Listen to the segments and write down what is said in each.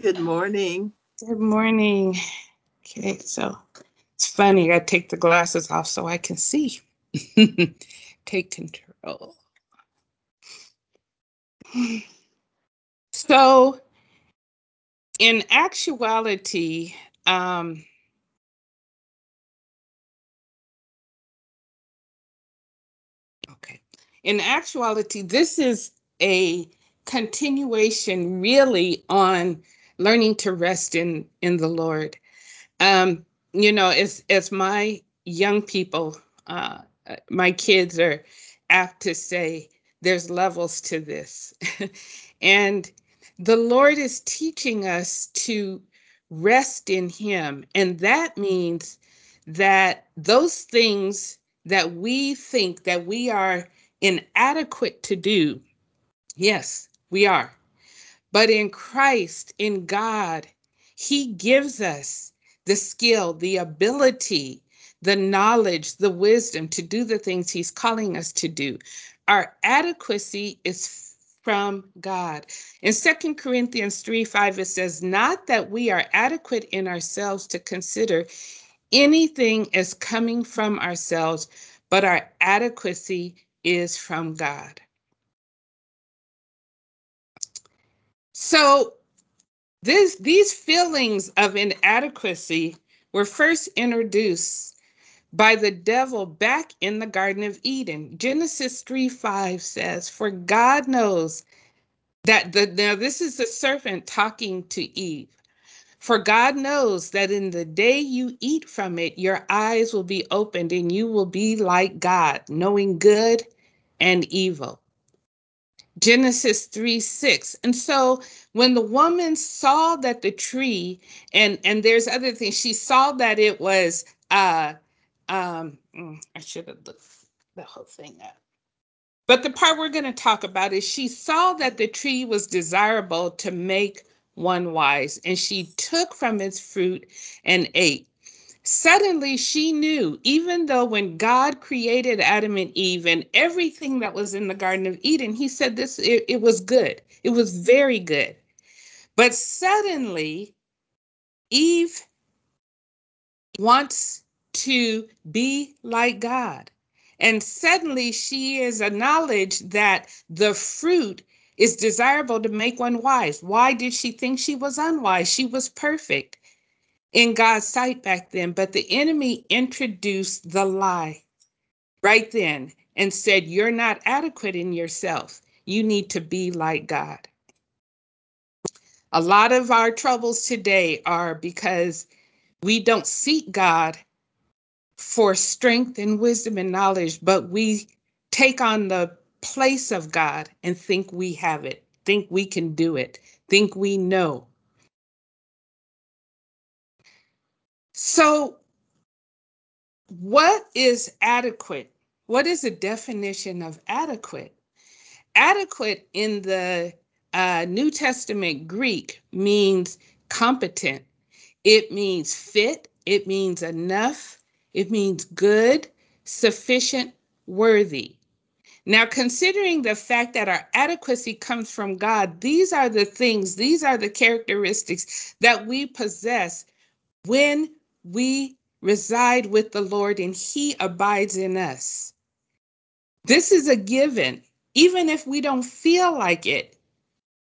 Good morning. Good morning. Okay, so it's funny. I take the glasses off so I can see. take control. So, in actuality, um, okay, in actuality, this is a continuation really on learning to rest in in the Lord. Um, you know, as as my young people, uh, my kids are apt to say, there's levels to this. and the Lord is teaching us to rest in Him. And that means that those things that we think that we are inadequate to do, yes, we are. But in Christ, in God, He gives us the skill, the ability, the knowledge, the wisdom to do the things He's calling us to do. Our adequacy is from God. In Second Corinthians 3 5, it says, Not that we are adequate in ourselves to consider anything as coming from ourselves, but our adequacy is from God. So this, these feelings of inadequacy were first introduced by the devil back in the Garden of Eden. Genesis 3 5 says, For God knows that the now this is the serpent talking to Eve. For God knows that in the day you eat from it, your eyes will be opened and you will be like God, knowing good and evil. Genesis 3 6. And so when the woman saw that the tree, and and there's other things, she saw that it was uh um mm, I should have looked the whole thing up. But the part we're going to talk about is she saw that the tree was desirable to make one wise, and she took from its fruit and ate. Suddenly she knew, even though when God created Adam and Eve and everything that was in the Garden of Eden, he said this, it, it was good. It was very good. But suddenly, Eve wants to be like God. And suddenly she is acknowledged that the fruit is desirable to make one wise. Why did she think she was unwise? She was perfect in God's sight back then, but the enemy introduced the lie right then and said, You're not adequate in yourself. You need to be like God. A lot of our troubles today are because we don't seek God for strength and wisdom and knowledge, but we take on the place of God and think we have it, think we can do it, think we know. So, what is adequate? What is the definition of adequate? Adequate in the uh, New Testament Greek means competent, it means fit, it means enough, it means good, sufficient, worthy. Now, considering the fact that our adequacy comes from God, these are the things, these are the characteristics that we possess when we reside with the Lord and He abides in us. This is a given, even if we don't feel like it.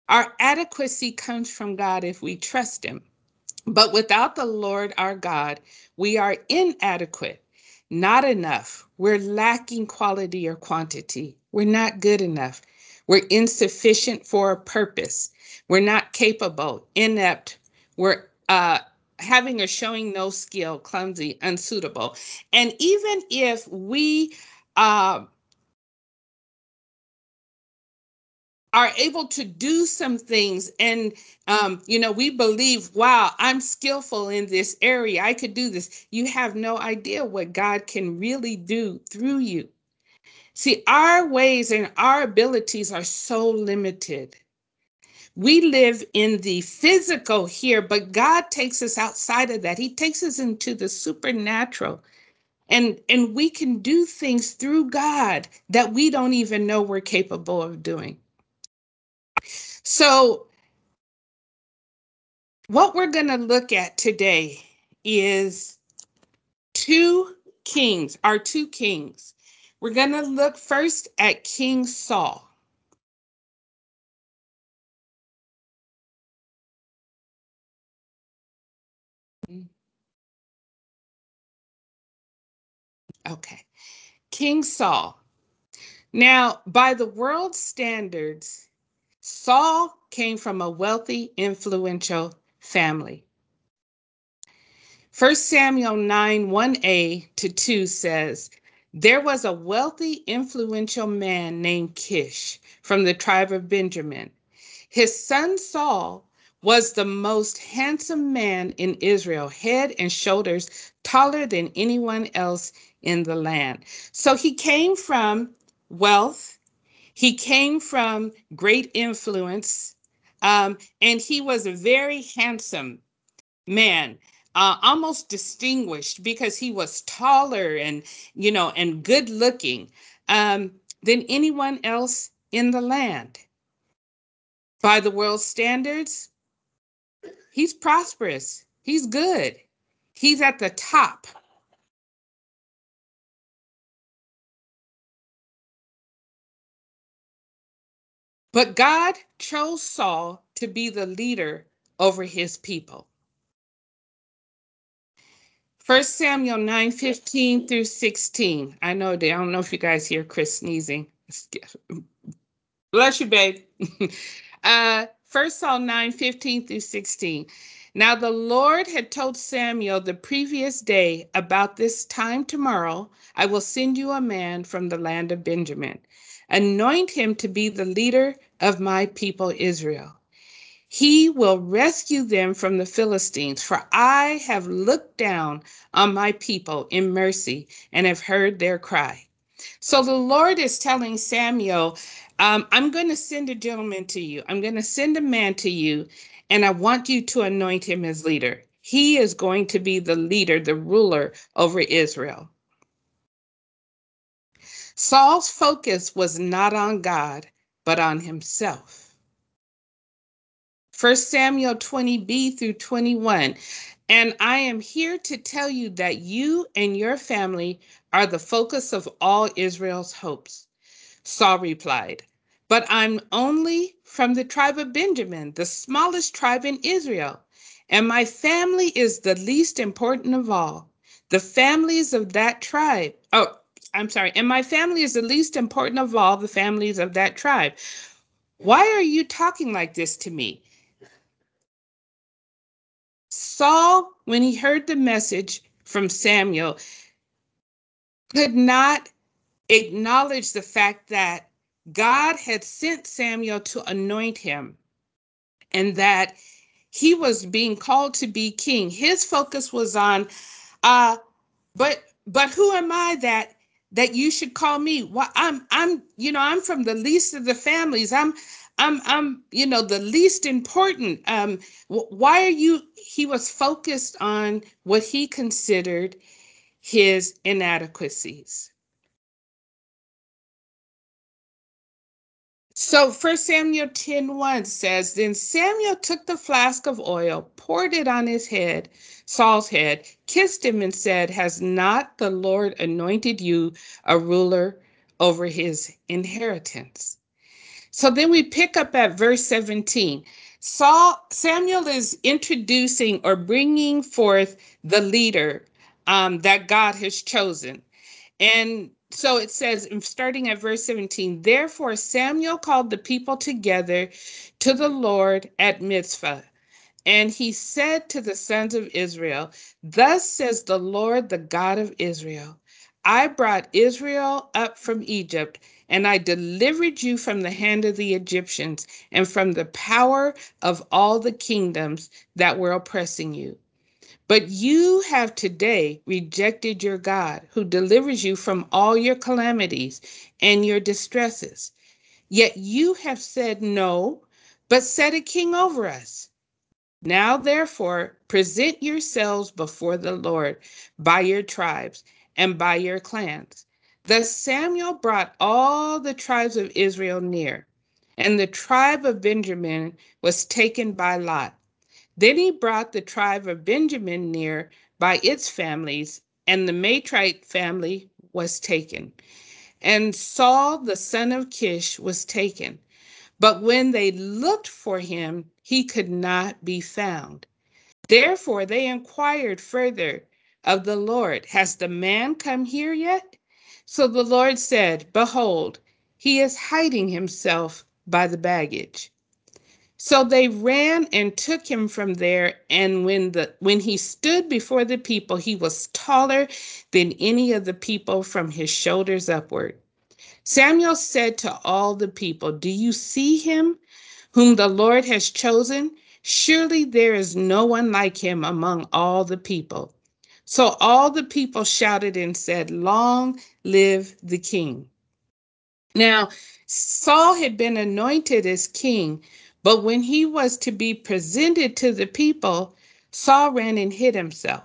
Our adequacy comes from God if we trust Him. But without the Lord our God, we are inadequate, not enough. We're lacking quality or quantity. We're not good enough. We're insufficient for a purpose. We're not capable, inept. We're uh, having or showing no skill, clumsy, unsuitable. And even if we uh, are able to do some things and um, you know we believe wow i'm skillful in this area. I could do this. You have no idea what god can really do through you. See our ways and our abilities are so limited we live in the physical here but god takes us outside of that he takes us into the supernatural and and we can do things through god that we don't even know we're capable of doing so What we're going to look at today is two kings, our two kings. We're going to look first at King Saul. Okay. King Saul. Now, by the world standards, Saul came from a wealthy, influential family. 1 Samuel 9 1a to 2 says, There was a wealthy, influential man named Kish from the tribe of Benjamin. His son Saul was the most handsome man in Israel, head and shoulders taller than anyone else in the land. So he came from wealth, he came from great influence, um, and he was a very handsome man. Uh, almost distinguished because he was taller and you know and good looking um, than anyone else in the land by the world standards he's prosperous he's good he's at the top But God chose Saul to be the leader over his people. 1 Samuel 9 15 through 16. I know I don't know if you guys hear Chris sneezing. Bless you, babe. uh, 1 Saul 9 15 through 16. Now the Lord had told Samuel the previous day, About this time tomorrow, I will send you a man from the land of Benjamin. Anoint him to be the leader of my people Israel. He will rescue them from the Philistines, for I have looked down on my people in mercy and have heard their cry. So the Lord is telling Samuel, um, I'm going to send a gentleman to you. I'm going to send a man to you, and I want you to anoint him as leader. He is going to be the leader, the ruler over Israel. Saul's focus was not on God, but on himself. 1 Samuel 20b through 21. And I am here to tell you that you and your family are the focus of all Israel's hopes. Saul replied, But I'm only from the tribe of Benjamin, the smallest tribe in Israel, and my family is the least important of all. The families of that tribe, oh, I'm sorry, and my family is the least important of all the families of that tribe. Why are you talking like this to me? Saul, when he heard the message from Samuel, could not acknowledge the fact that God had sent Samuel to anoint him and that he was being called to be king. His focus was on, uh, but but who am I that that you should call me? Well, I'm I'm you know I'm from the least of the families. I'm I'm I'm you know the least important. Um, why are you? He was focused on what he considered his inadequacies. So 1 Samuel 10 1 says, Then Samuel took the flask of oil, poured it on his head, Saul's head, kissed him, and said, Has not the Lord anointed you a ruler over his inheritance? So then we pick up at verse 17. Saul, Samuel is introducing or bringing forth the leader um, that God has chosen. And so it says, starting at verse 17, therefore Samuel called the people together to the Lord at Mizpah. And he said to the sons of Israel, Thus says the Lord, the God of Israel I brought Israel up from Egypt, and I delivered you from the hand of the Egyptians and from the power of all the kingdoms that were oppressing you. But you have today rejected your God, who delivers you from all your calamities and your distresses. Yet you have said no, but set a king over us. Now, therefore, present yourselves before the Lord by your tribes and by your clans. Thus Samuel brought all the tribes of Israel near, and the tribe of Benjamin was taken by Lot. Then he brought the tribe of Benjamin near by its families, and the Matrite family was taken. And Saul the son of Kish was taken. But when they looked for him, he could not be found. Therefore they inquired further of the Lord, Has the man come here yet? So the Lord said, Behold, he is hiding himself by the baggage. So they ran and took him from there, and when the when he stood before the people, he was taller than any of the people from his shoulders upward. Samuel said to all the people, Do you see him whom the Lord has chosen? Surely there is no one like him among all the people. So all the people shouted and said, Long live the king. Now, Saul had been anointed as king, but when he was to be presented to the people, Saul ran and hid himself.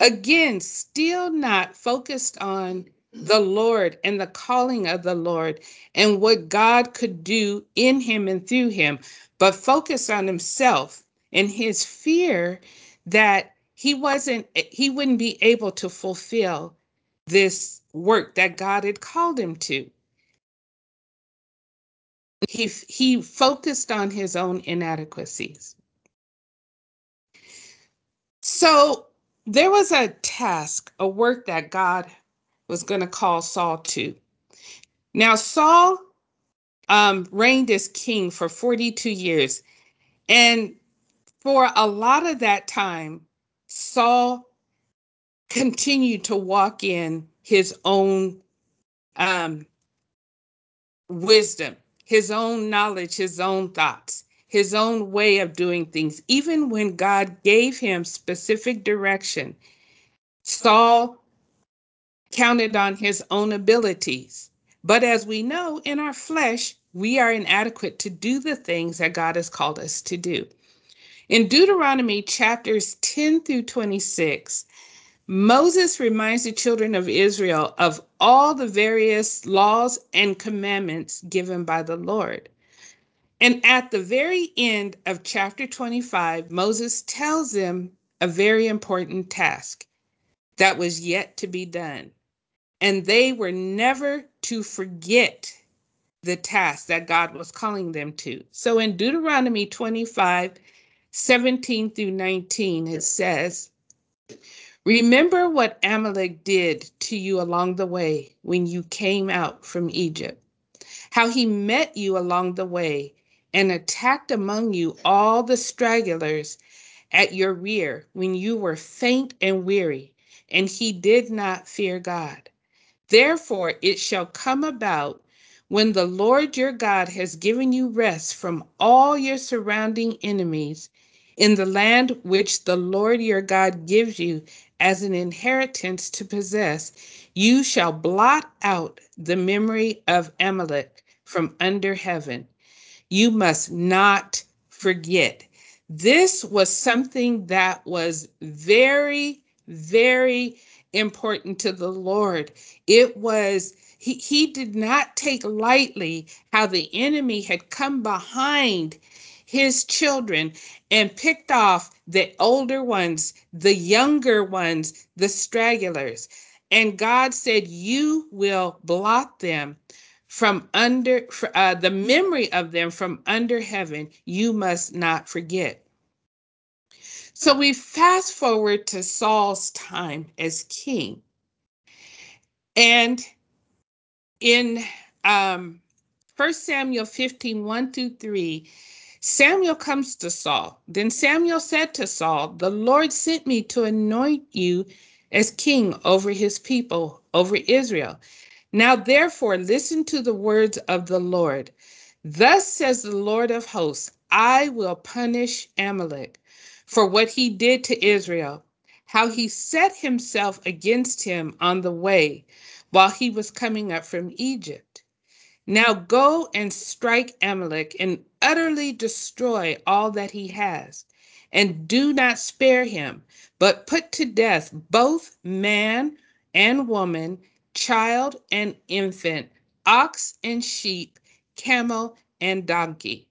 Again, still not focused on the Lord and the calling of the Lord and what God could do in him and through him, but focus on himself and his fear that he wasn't he wouldn't be able to fulfill this work that God had called him to. He he focused on his own inadequacies. So there was a task, a work that God was going to call Saul to. Now, Saul um, reigned as king for 42 years. And for a lot of that time, Saul continued to walk in his own um, wisdom, his own knowledge, his own thoughts, his own way of doing things. Even when God gave him specific direction, Saul counted on his own abilities. But as we know, in our flesh, we are inadequate to do the things that God has called us to do. In Deuteronomy chapters 10 through 26, Moses reminds the children of Israel of all the various laws and commandments given by the Lord. And at the very end of chapter 25, Moses tells them a very important task that was yet to be done and they were never to forget the task that God was calling them to. So in Deuteronomy 25 17 through 19, it says, Remember what Amalek did to you along the way when you came out from Egypt, how he met you along the way and attacked among you all the stragglers at your rear when you were faint and weary, and he did not fear God. Therefore, it shall come about when the Lord your God has given you rest from all your surrounding enemies in the land which the Lord your God gives you as an inheritance to possess, you shall blot out the memory of Amalek from under heaven. You must not forget. This was something that was very, very important to the Lord. It was, he, he did not take lightly how the enemy had come behind his children and picked off the older ones, the younger ones, the stragglers. And God said, You will blot them from under uh, the memory of them from under heaven. You must not forget. So we fast forward to Saul's time as king. And in um, 1 Samuel 15 1 through 3, Samuel comes to Saul. Then Samuel said to Saul, The Lord sent me to anoint you as king over his people, over Israel. Now, therefore, listen to the words of the Lord. Thus says the Lord of hosts I will punish Amalek for what he did to Israel, how he set himself against him on the way while he was coming up from Egypt. Now go and strike Amalek and utterly destroy all that he has, and do not spare him, but put to death both man and woman, child and infant, ox and sheep, camel and donkey.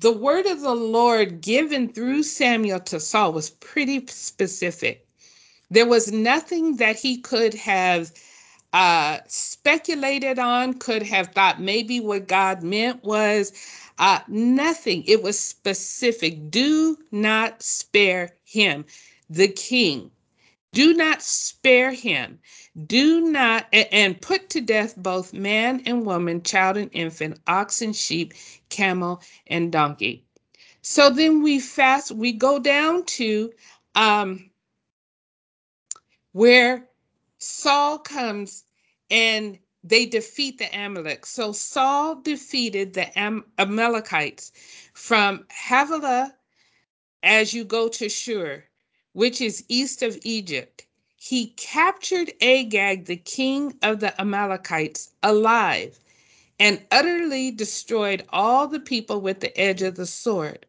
The word of the Lord given through Samuel to Saul was pretty specific. There was nothing that he could have uh, speculated on, could have thought maybe what God meant was uh, nothing. It was specific. Do not spare him, the king. Do not spare him. Do not, and put to death both man and woman, child and infant, ox and sheep, camel and donkey. So then we fast, we go down to um, where Saul comes and they defeat the Amalek. So Saul defeated the Am- Amalekites from Havilah as you go to Shur, which is east of Egypt. He captured Agag, the king of the Amalekites, alive and utterly destroyed all the people with the edge of the sword.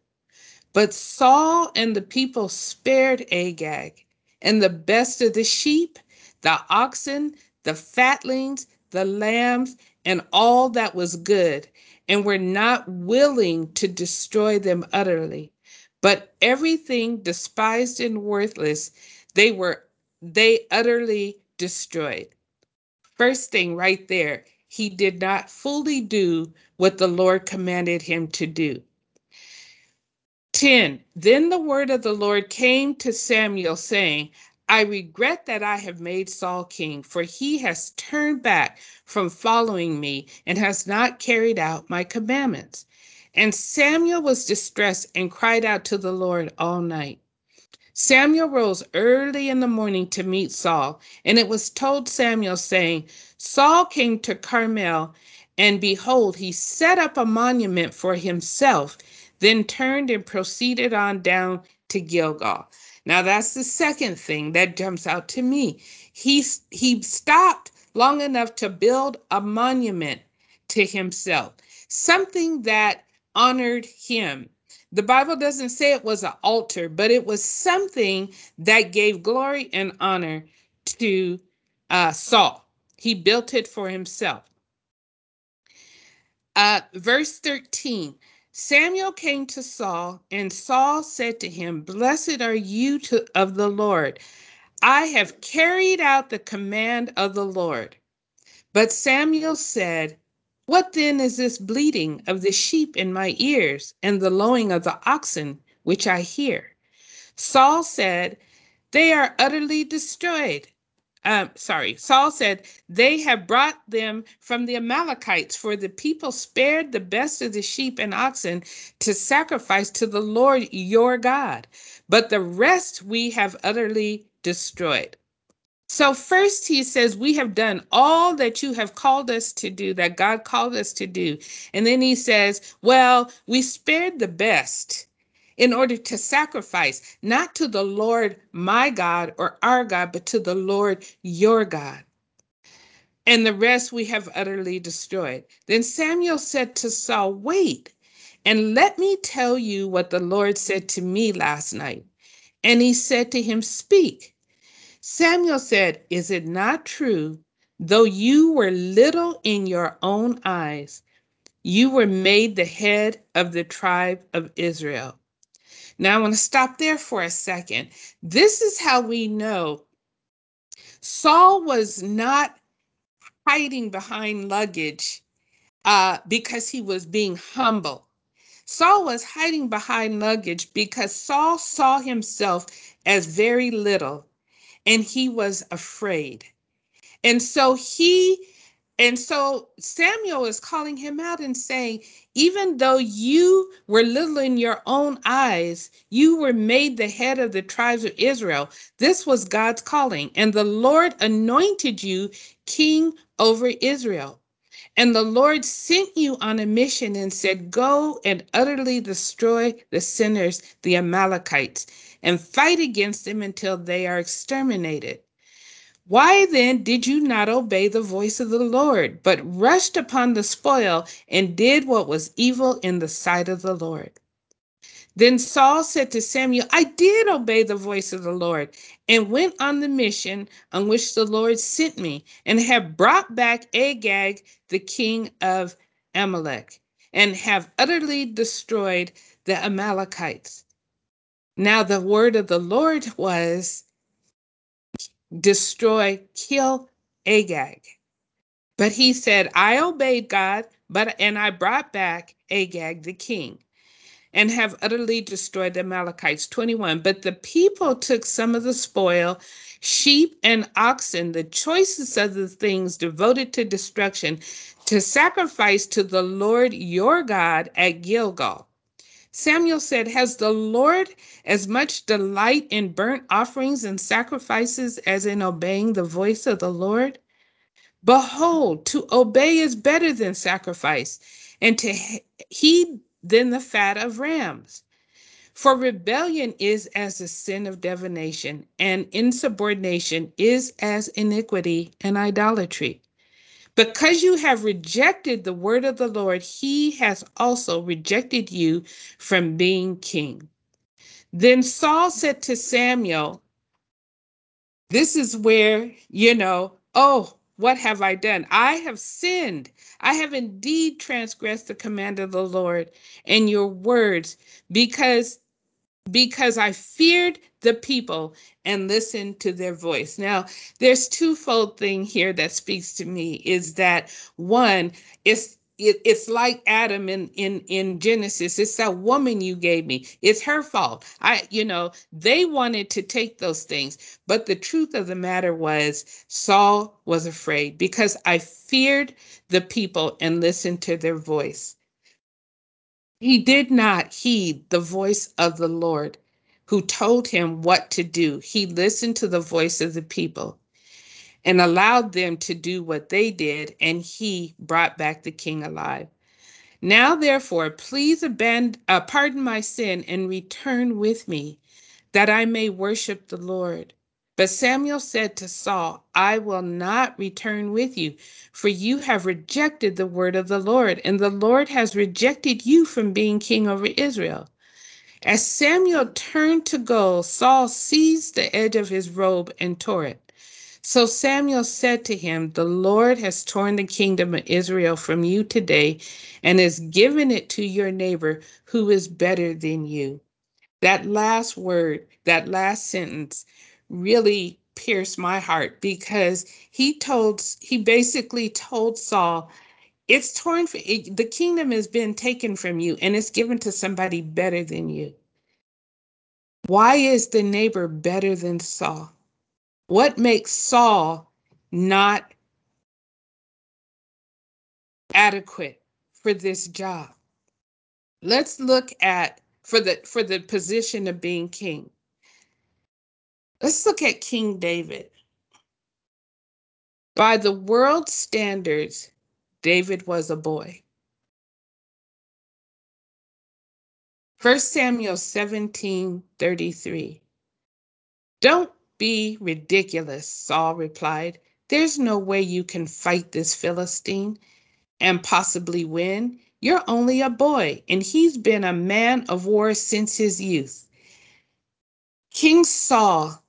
But Saul and the people spared Agag and the best of the sheep, the oxen, the fatlings, the lambs, and all that was good, and were not willing to destroy them utterly. But everything despised and worthless, they were they utterly destroyed. First thing right there, he did not fully do what the Lord commanded him to do. 10 Then the word of the Lord came to Samuel, saying, I regret that I have made Saul king, for he has turned back from following me and has not carried out my commandments. And Samuel was distressed and cried out to the Lord all night. Samuel rose early in the morning to meet Saul, and it was told Samuel, saying, Saul came to Carmel, and behold, he set up a monument for himself then turned and proceeded on down to Gilgal. Now that's the second thing that jumps out to me. He he stopped long enough to build a monument to himself, something that honored him. The Bible doesn't say it was an altar, but it was something that gave glory and honor to uh, Saul. He built it for himself. Uh, verse 13 Samuel came to Saul, and Saul said to him, Blessed are you to, of the Lord. I have carried out the command of the Lord. But Samuel said, What then is this bleating of the sheep in my ears, and the lowing of the oxen which I hear? Saul said, They are utterly destroyed um, sorry, Saul said, They have brought them from the Amalekites, for the people spared the best of the sheep and oxen to sacrifice to the Lord your God, but the rest we have utterly destroyed. So, first, he says, We have done all that you have called us to do, that God called us to do. And then he says, Well, we spared the best in order to sacrifice, not to the Lord my God or our God, but to the Lord your God. And the rest we have utterly destroyed. Then Samuel said to Saul, Wait, and let me tell you what the Lord said to me last night. And he said to him, Speak. Samuel said, Is it not true, though you were little in your own eyes, you were made the head of the tribe of Israel? Now I want to stop there for a second. This is how we know Saul was not hiding behind luggage uh, because he was being humble. Saul was hiding behind luggage because Saul saw himself as very little and he was afraid. And so he and so Samuel is calling him out and saying, even though you were little in your own eyes, you were made the head of the tribes of Israel. This was God's calling, and the Lord anointed you king over Israel. And the Lord sent you on a mission and said, Go and utterly destroy the sinners, the Amalekites, and fight against them until they are exterminated. Why then did you not obey the voice of the Lord, but rushed upon the spoil and did what was evil in the sight of the Lord? Then Saul said to Samuel, I did obey the voice of the Lord and went on the mission on which the Lord sent me and have brought back Agag, the king of Amalek. and have utterly destroyed the Amalekites. Now, the word of the Lord was destroy, kill Agag. But he said, I obeyed God, but and I brought back Agag the king and have utterly destroyed the Amalekites. 21. But the people took some of the spoil, sheep and oxen, the choicest of the things devoted to destruction, to sacrifice to the Lord your God at Gilgal. Samuel said, Has the Lord as much delight in burnt offerings and sacrifices as in obeying the voice of the Lord? Behold, to obey is better than sacrifice, and to heed than the fat of rams. For rebellion is as the sin of divination, and insubordination is as iniquity and idolatry. Because you have rejected the word of the Lord, he has also rejected you from being king. Then Saul said to Samuel, This is where, you know, oh, what have I done? I have sinned. I have indeed transgressed the command of the Lord and your words because because I feared the people and listen to their voice. Now, there's twofold thing here that speaks to me is that one, it's it, it's like Adam in, in in Genesis. It's that woman you gave me. It's her fault. I, you know, they wanted to take those things, but the truth of the matter was Saul was afraid because I feared the people and listened to their voice. He did not heed the voice of the Lord who told him what to do. He listened to the voice of the people and allowed them to do what they did, and he brought back the king alive. Now, therefore, please abandon, uh, pardon my sin and return with me, that I may worship the Lord. But Samuel said to Saul, I will not return with you, for you have rejected the word of the Lord, and the Lord has rejected you from being king over Israel. As Samuel turned to go, Saul seized the edge of his robe and tore it. So Samuel said to him, The Lord has torn the kingdom of Israel from you today and has given it to your neighbor who is better than you. That last word, that last sentence really pierced my heart because he told, he basically told Saul, it's torn, for, it, the kingdom has been taken from you and it's given to somebody better than you. Why is the neighbor better than Saul? What makes Saul not adequate for this job? Let's look at for the for the position of being king. Let's look at King David. By the world standards, David was a boy. 1 Samuel 17 33. Don't be ridiculous, Saul replied. There's no way you can fight this Philistine and possibly win. You're only a boy, and he's been a man of war since his youth. King Saul,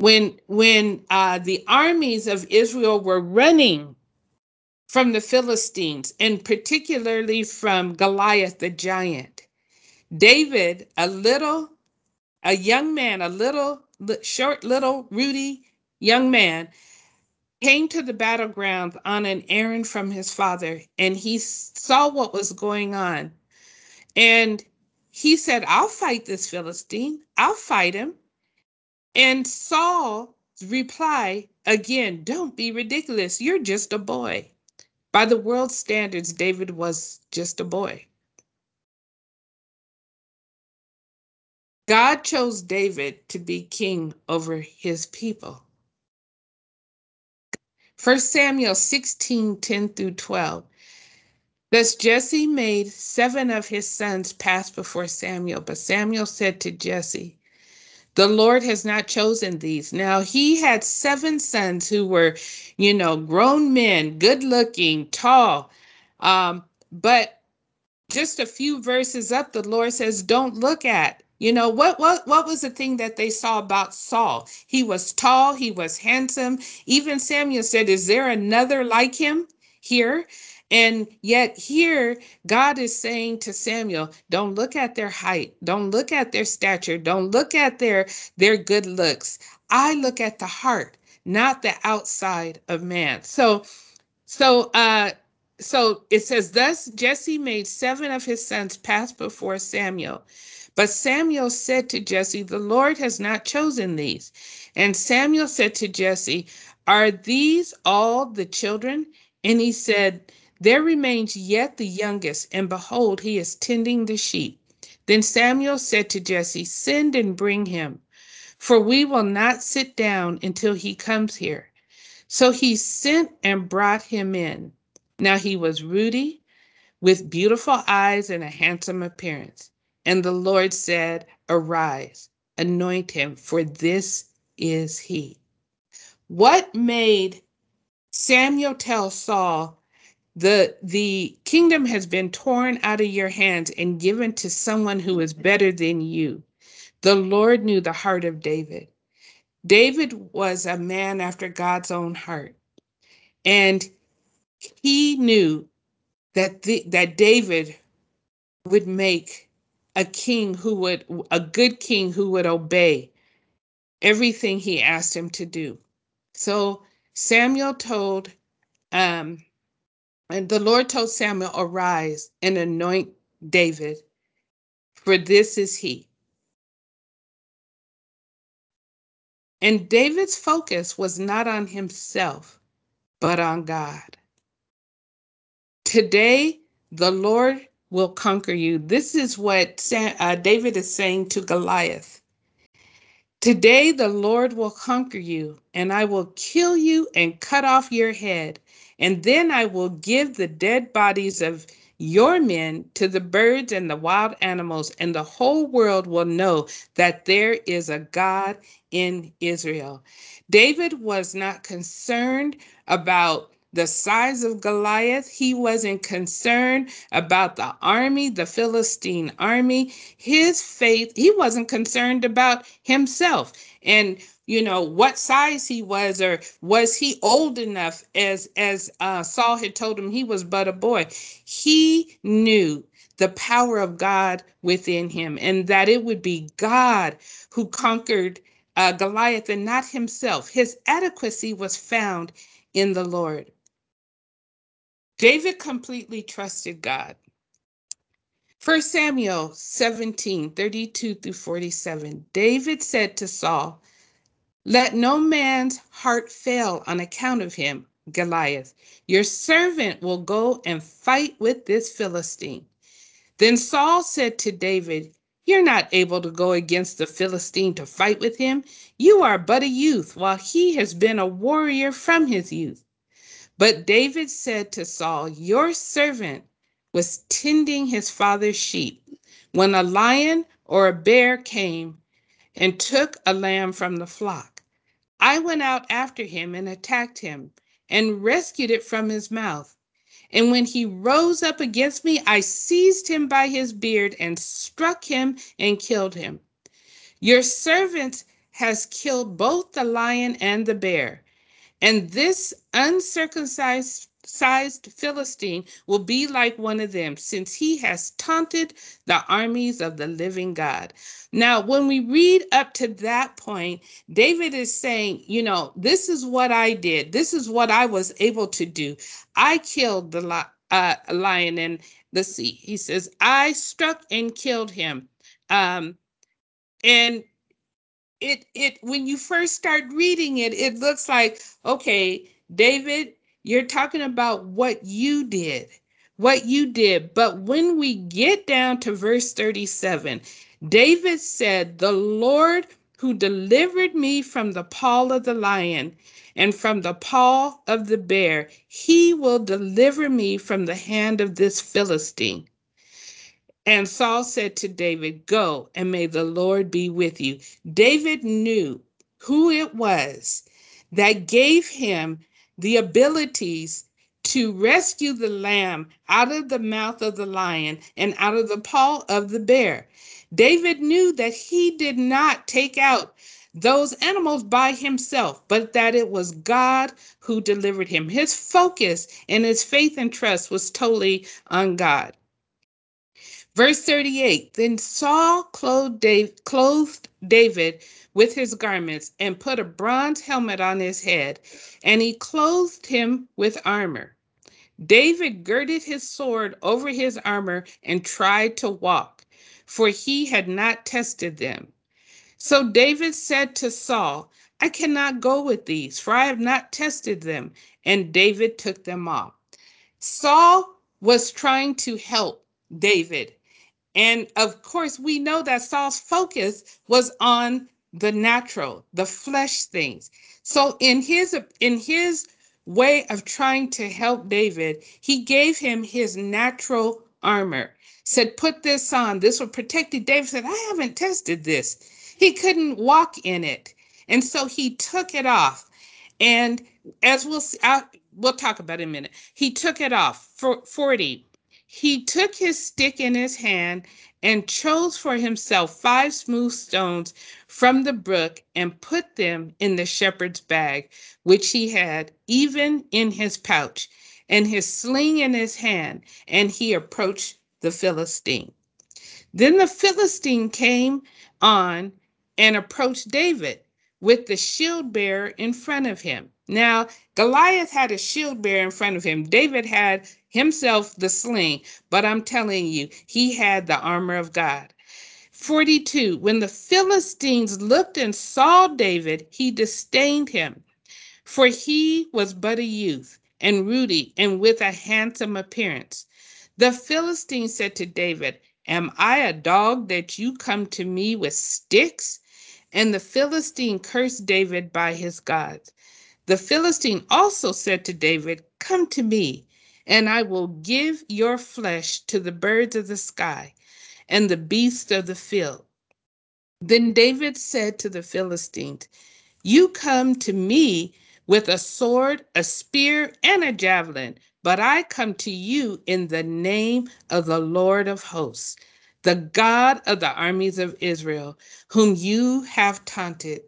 when when uh, the armies of Israel were running from the Philistines, and particularly from Goliath the giant, David, a little, a young man, a little short, little, ruddy young man, came to the battleground on an errand from his father and he saw what was going on. And he said, I'll fight this Philistine, I'll fight him. And Saul's reply again, don't be ridiculous. You're just a boy. By the world standards, David was just a boy. God chose David to be king over his people. 1 Samuel 16 10 through 12. Thus Jesse made seven of his sons pass before Samuel, but Samuel said to Jesse, The Lord has not chosen these. Now he had seven sons who were, you know, grown men, good looking, tall. Um, but just a few verses up, the Lord says, Don't look at. You know, what what what was the thing that they saw about Saul? He was tall, he was handsome. Even Samuel said, Is there another like him here? And yet, here, God is saying to Samuel, don't look at their height, don't look at their stature, don't look at their, their good looks. I look at the heart, not the outside of man. So, so, uh, so it says, Thus Jesse made seven of his sons pass before Samuel. But Samuel said to Jesse, The Lord has not chosen these. And Samuel said to Jesse, Are these all the children? And he said, There remains yet the youngest, and behold, he is tending the sheep. Then Samuel said to Jesse, Send and bring him, for we will not sit down until he comes here. So he sent and brought him in. Now he was ruddy, with beautiful eyes and a handsome appearance. And the Lord said, Arise, anoint him, for this is he. What made Samuel tell Saul, the, the kingdom has been torn out of your hands and given to someone who is better than you? The Lord knew the heart of David. David was a man after God's own heart. And he knew that the, that David would make a king who would a good king who would obey everything he asked him to do. So Samuel told um and the Lord told Samuel, arise and anoint David, for this is he. And David's focus was not on himself, but on God. Today, the Lord will conquer you. This is what uh, David is saying to Goliath. Today, the Lord will conquer you, and I will kill you and cut off your head. And then I will give the dead bodies of your men to the birds and the wild animals, and the whole world will know that there is a God in Israel. David was not concerned about the size of Goliath. He wasn't concerned about the army, the Philistine army. His faith, he wasn't concerned about himself and you know what size he was or was he old enough as as uh, Saul had told him he was but a boy. He knew the power of God within him and that it would be God who conquered uh, Goliath and not himself. His adequacy was found in the Lord. David completely trusted God. 1 Samuel 17 32 through 47. David said to Saul, Let no man's heart fail on account of him, Goliath. Your servant will go and fight with this Philistine. Then Saul said to David, You're not able to go against the Philistine to fight with him. You are but a youth, while he has been a warrior from his youth. But David said to Saul, Your servant was tending his father's sheep when a lion or a bear came and took a lamb from the flock. I went out after him and attacked him and rescued it from his mouth. And when he rose up against me, I seized him by his beard and struck him and killed him. Your servant has killed both the lion and the bear. And this uncircumcised Philistine will be like one of them, since he has taunted the armies of the living God. Now, when we read up to that point, David is saying, you know, this is what I did, this is what I was able to do. I killed the uh, lion in the sea. He says, I struck and killed him. Um, and it it when you first start reading it it looks like okay david you're talking about what you did what you did. But when we get down to verse 37 david said the lord who delivered me from the paw of the lion and from the paw of the bear he will deliver me from the hand of this philistine and Saul said to David, Go, and may the Lord be with you. David knew who it was that gave him the abilities to rescue the lamb out of the mouth of the lion and out of the paw of the bear. David knew that he did not take out those animals by himself, but that it was God who delivered him. His focus and his faith and trust was totally on God. Verse 38 Then Saul clothed clothed David with his garments and put a bronze helmet on his head, and he clothed him with armor. David girded his sword over his armor and tried to walk, for he had not tested them. So David said to Saul, I cannot go with these, for I have not tested them. And David took them off. Saul was trying to help David. And of course, we know that Saul's focus was on the natural, the flesh things. So in his in his way of trying to help David, he gave him his natural armor. Said, "Put this on. This will protect you." David said, "I haven't tested this." He couldn't walk in it. And so he took it off. And as we'll see, I'll, we'll talk about in a minute, he took it off for 40. He took his stick in his hand and chose for himself five smooth stones from the brook and put them in the shepherd's bag, which he had even in his pouch, and his sling in his hand, and he approached the Philistine. Then the Philistine came on and approached David with the shield bearer in front of him. Now, Goliath had a shield bearer in front of him. David had himself the sling, but I'm telling you, he had the armor of God. 42 When the Philistines looked and saw David, he disdained him, for he was but a youth and ruddy and with a handsome appearance. The Philistine said to David, Am I a dog that you come to me with sticks? And the Philistine cursed David by his gods. The Philistine also said to David, Come to me, and I will give your flesh to the birds of the sky and the beasts of the field. Then David said to the Philistines, You come to me with a sword, a spear, and a javelin, but I come to you in the name of the Lord of hosts, the God of the armies of Israel, whom you have taunted.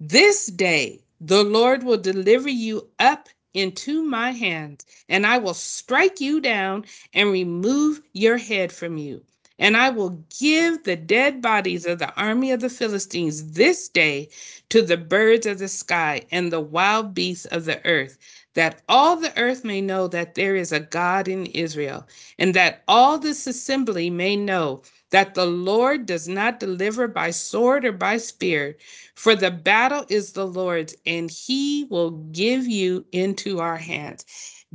This day the Lord will deliver you up into my hands, and I will strike you down and remove your head from you. And I will give the dead bodies of the army of the Philistines this day to the birds of the sky and the wild beasts of the earth, that all the earth may know that there is a God in Israel, and that all this assembly may know that the Lord does not deliver by sword or by spear, for the battle is the Lord's, and he will give you into our hands.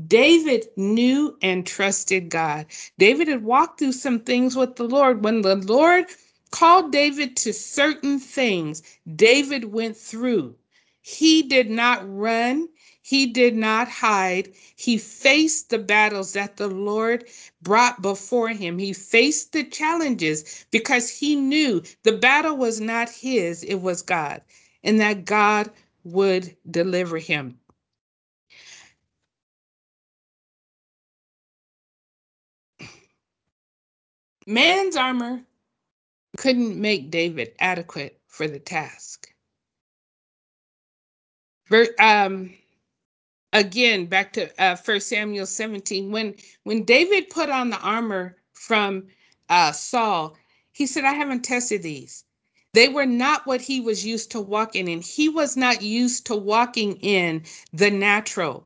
David knew and trusted God. David had walked through some things with the Lord. When the Lord called David to certain things, David went through. He did not run, he did not hide. He faced the battles that the Lord brought before him. He faced the challenges because he knew the battle was not his, it was God, and that God would deliver him. Man's armor couldn't make David adequate for the task. Um, again, back to uh, 1 Samuel 17, when when David put on the armor from uh, Saul, he said, I haven't tested these. They were not what he was used to walking in. He was not used to walking in the natural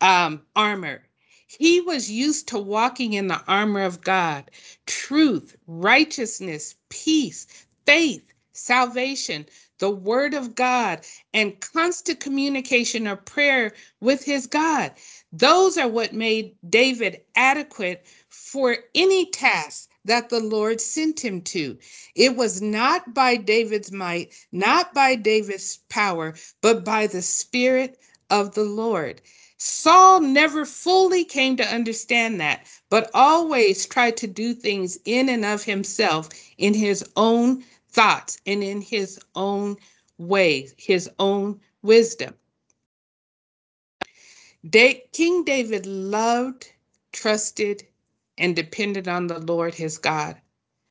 um, armor. He was used to walking in the armor of God truth, righteousness, peace, faith, salvation, the word of God, and constant communication or prayer with his God. Those are what made David adequate for any task that the Lord sent him to. It was not by David's might, not by David's power, but by the Spirit of the Lord. Saul never fully came to understand that, but always tried to do things in and of himself in his own thoughts and in his own ways, his own wisdom. Da- King David loved, trusted, and depended on the Lord his God,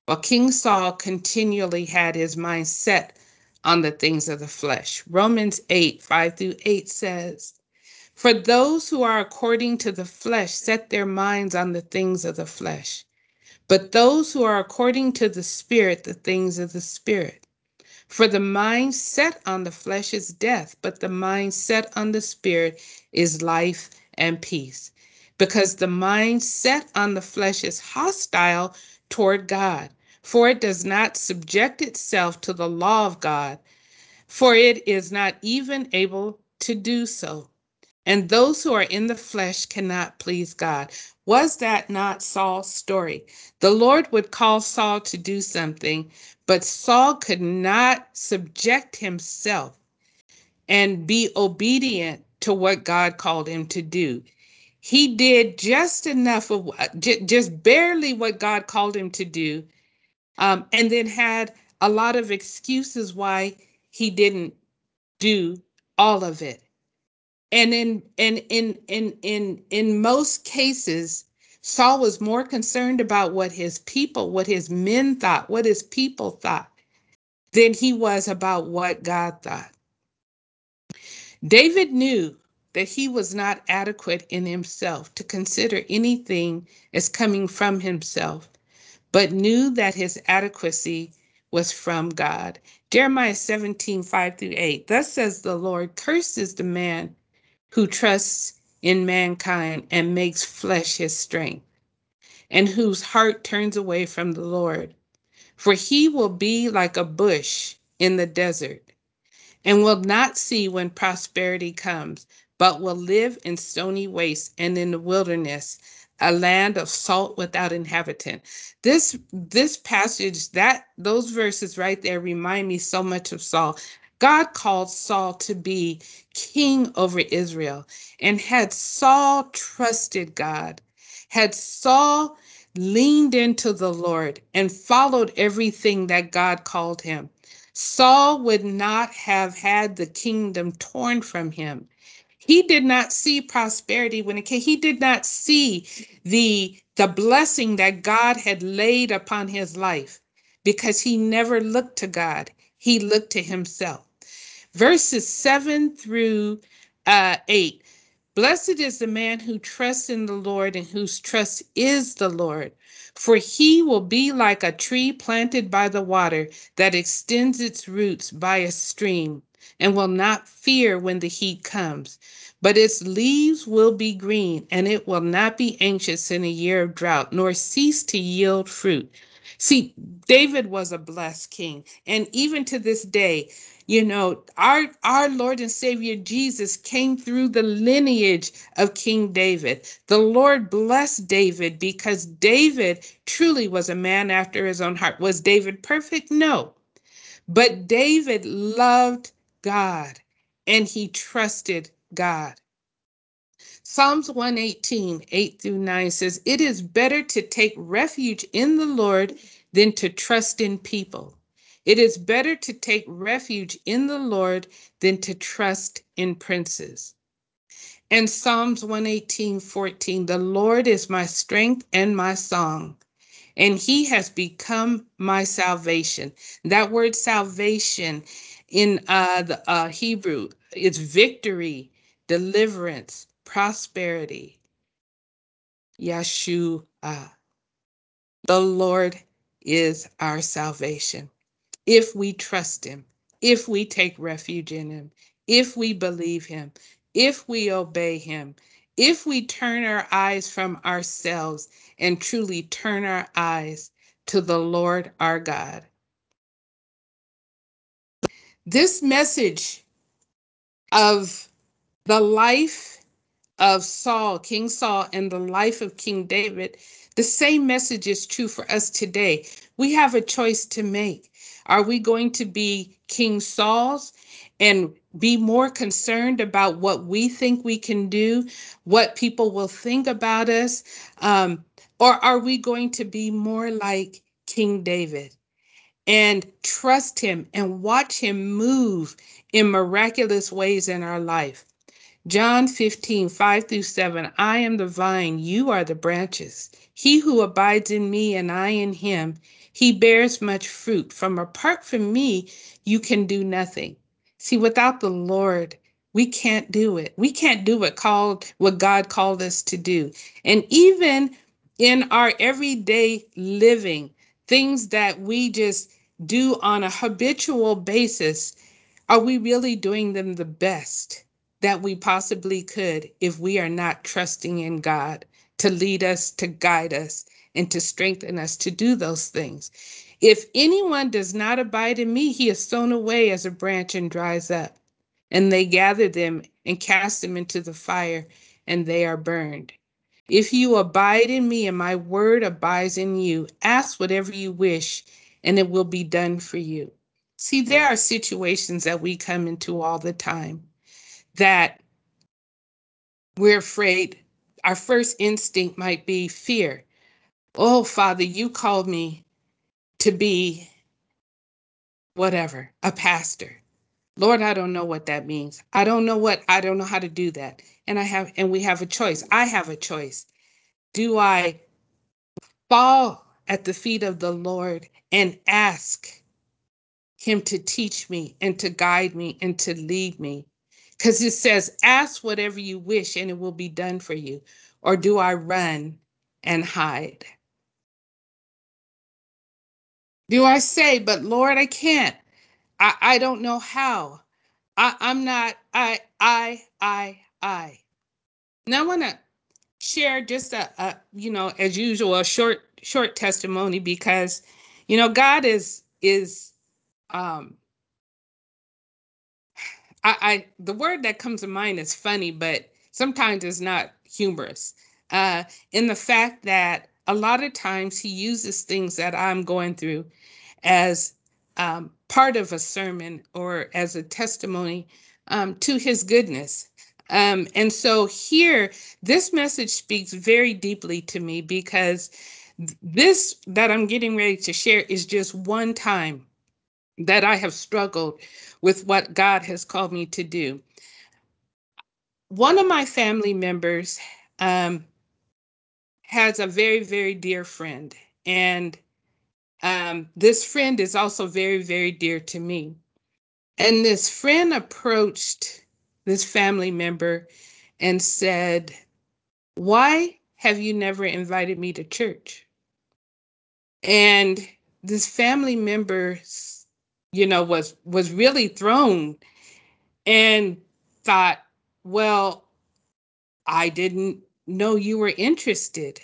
while King Saul continually had his mind set on the things of the flesh. Romans 8 5 through 8 says, For those who are according to the flesh set their minds on the things of the flesh, but those who are according to the Spirit, the things of the Spirit. For the mind set on the flesh is death, but the mind set on the Spirit is life and peace. Because the mind set on the flesh is hostile toward God for it does not subject itself to the law of God, for it is not even able to do so. And those who are in the flesh cannot please God. Was that not Saul's story? The Lord would call Saul to do something, but Saul could not subject himself and be obedient to what God called him to do. He did just enough of just barely what God called him to do, um, and then had a lot of excuses why he didn't do all of it. And in in in in in in most cases, Saul was more concerned about what his people, what his men thought, what his people thought, than he was about what God thought. David knew that he was not adequate in himself to consider anything as coming from himself but knew that his adequacy was from God. Jeremiah 17, 5 through 8. Thus says the Lord, curses the man who trusts in mankind and makes flesh his strength, and whose heart turns away from the Lord. For he will be like a bush in the desert and will not see when prosperity comes, but will live in stony wastes and in the wilderness, a land of salt without inhabitant. This this passage, that those verses right there remind me so much of Saul. God called Saul to be king over Israel. And had Saul trusted God, had Saul leaned into the Lord and followed everything that God called him, Saul would not have had the kingdom torn from him. He did not see prosperity when it came. He did not see the, the blessing that God had laid upon his life because he never looked to God. He looked to himself. Verses 7 through uh, 8 Blessed is the man who trusts in the Lord and whose trust is the Lord. For he will be like a tree planted by the water that extends its roots by a stream and will not fear when the heat comes. But its leaves will be green, and it will not be anxious in a year of drought, nor cease to yield fruit. See, David was a blessed king. And even to this day, you know, our our Lord and Savior Jesus came through the lineage of King David. The Lord blessed David because David truly was a man after his own heart. Was David perfect? No. But David loved God and he trusted God. Psalms 118, 8 through 9 says, It is better to take refuge in the Lord than to trust in people. It is better to take refuge in the Lord than to trust in princes. And Psalms 118, 14, The Lord is my strength and my song, and he has become my salvation. That word salvation in uh, the uh, Hebrew is victory, deliverance, prosperity. Yeshua. The Lord is our salvation. If we trust him, if we take refuge in him, if we believe him, if we obey him, if we turn our eyes from ourselves and truly turn our eyes to the Lord our God. This message of the life of Saul, King Saul, and the life of King David, the same message is true for us today. We have a choice to make. Are we going to be King Saul's and be more concerned about what we think we can do, what people will think about us? Um, or are we going to be more like King David? and trust him and watch him move in miraculous ways in our life. John 15, 5 through 7 I am the vine, you are the branches. He who abides in me and I in him, he bears much fruit. From apart from me, you can do nothing. See, without the Lord, we can't do it. We can't do what called what God called us to do. And even in our everyday living, things that we just do on a habitual basis, are we really doing them the best that we possibly could if we are not trusting in God to lead us, to guide us, and to strengthen us to do those things? If anyone does not abide in me, he is thrown away as a branch and dries up. And they gather them and cast them into the fire, and they are burned. If you abide in me and my word abides in you, ask whatever you wish, and it will be done for you. See, there are situations that we come into all the time that we're afraid. Our first instinct might be fear. Oh, Father, you called me to be whatever, a pastor. Lord, I don't know what that means. I don't know what, I don't know how to do that. And I have, and we have a choice. I have a choice. Do I fall at the feet of the Lord and ask Him to teach me and to guide me and to lead me? Because it says, ask whatever you wish and it will be done for you. Or do I run and hide? Do I say, but Lord, I can't. I, I don't know how. I, I'm not, I, I, I, I. Now I want to share just a, a, you know, as usual, a short, short testimony because, you know, God is, is, um, I, I, the word that comes to mind is funny, but sometimes it's not humorous. Uh, in the fact that a lot of times he uses things that I'm going through as um, part of a sermon or as a testimony um, to his goodness. Um, and so here, this message speaks very deeply to me because this that I'm getting ready to share is just one time that I have struggled with what God has called me to do. One of my family members um, has a very, very dear friend, and um, this friend is also very, very dear to me. And this friend approached this family member and said, Why have you never invited me to church? And this family member, you know, was was really thrown and thought, well, I didn't know you were interested.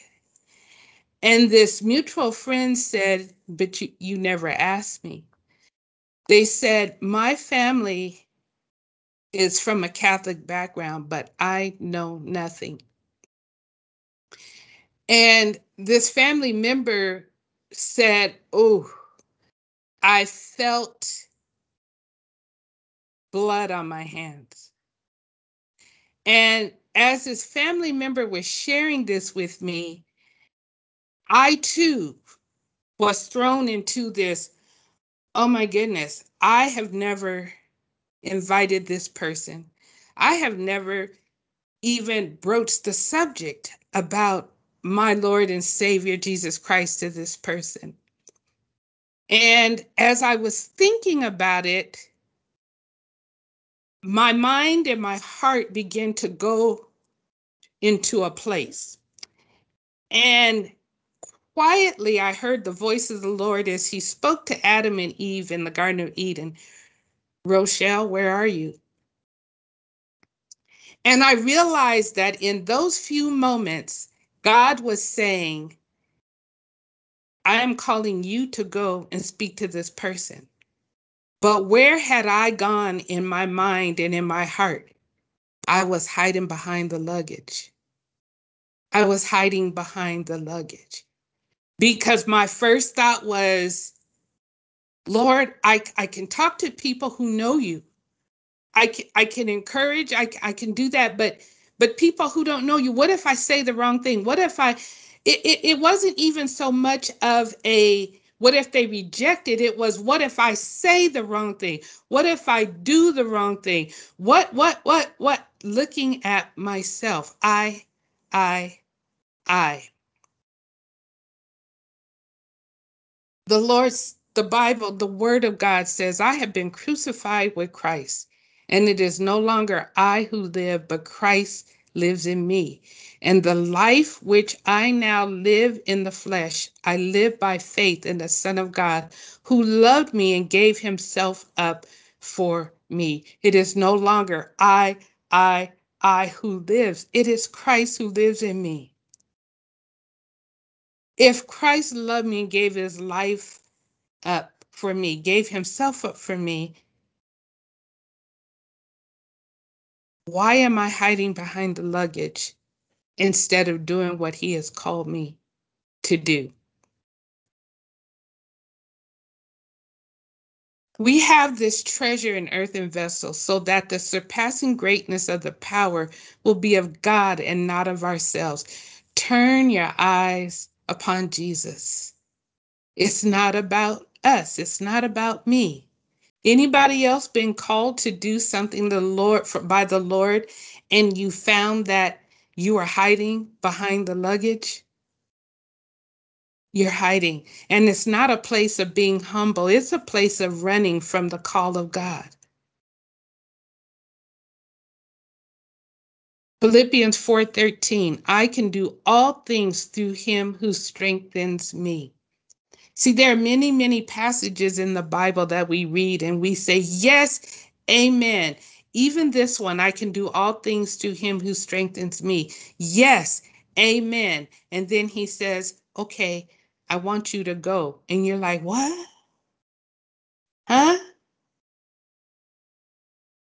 And this mutual friend said, but you, you never asked me. They said, my family is from a Catholic background, but I know nothing. And this family member said, Oh, I felt blood on my hands. And as this family member was sharing this with me, I too was thrown into this oh my goodness, I have never invited this person. I have never even broached the subject about my Lord and Savior Jesus Christ to this person. And as I was thinking about it, my mind and my heart began to go into a place. And quietly, I heard the voice of the Lord as he spoke to Adam and Eve in the Garden of Eden Rochelle, where are you? And I realized that in those few moments, God was saying, I am calling you to go and speak to this person. But where had I gone in my mind and in my heart? I was hiding behind the luggage. I was hiding behind the luggage because my first thought was, Lord, I, I can talk to people who know you. I can, I can encourage, I, I can do that, but but people who don't know you, what if I say the wrong thing? What if I, it, it, it wasn't even so much of a, what if they reject it? It was, what if I say the wrong thing? What if I do the wrong thing? What, what, what, what? Looking at myself, I, I, I. The Lord's the Bible, the word of God says, I have been crucified with Christ, and it is no longer I who live, but Christ lives in me. And the life which I now live in the flesh, I live by faith in the Son of God, who loved me and gave himself up for me. It is no longer I, I, I who lives, it is Christ who lives in me. If Christ loved me and gave his life up for me, gave himself up for me, why am I hiding behind the luggage instead of doing what he has called me to do? We have this treasure in earthen vessels so that the surpassing greatness of the power will be of God and not of ourselves. Turn your eyes upon Jesus. It's not about us, it's not about me. Anybody else been called to do something the Lord for, by the Lord and you found that you are hiding behind the luggage? You're hiding. And it's not a place of being humble, it's a place of running from the call of God. Philippians 4:13 I can do all things through him who strengthens me. See, there are many, many passages in the Bible that we read and we say, Yes, amen. Even this one, I can do all things through him who strengthens me. Yes, amen. And then he says, Okay, I want you to go. And you're like, What? Huh?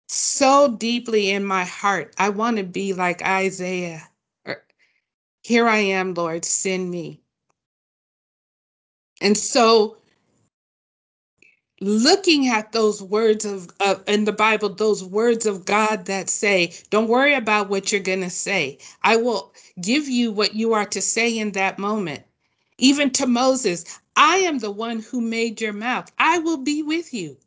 So deeply in my heart, I want to be like Isaiah. Er, Here I am, Lord, send me. And so looking at those words of, of in the bible those words of god that say don't worry about what you're going to say. I will give you what you are to say in that moment. Even to moses i am the one who made your mouth. I will be with you.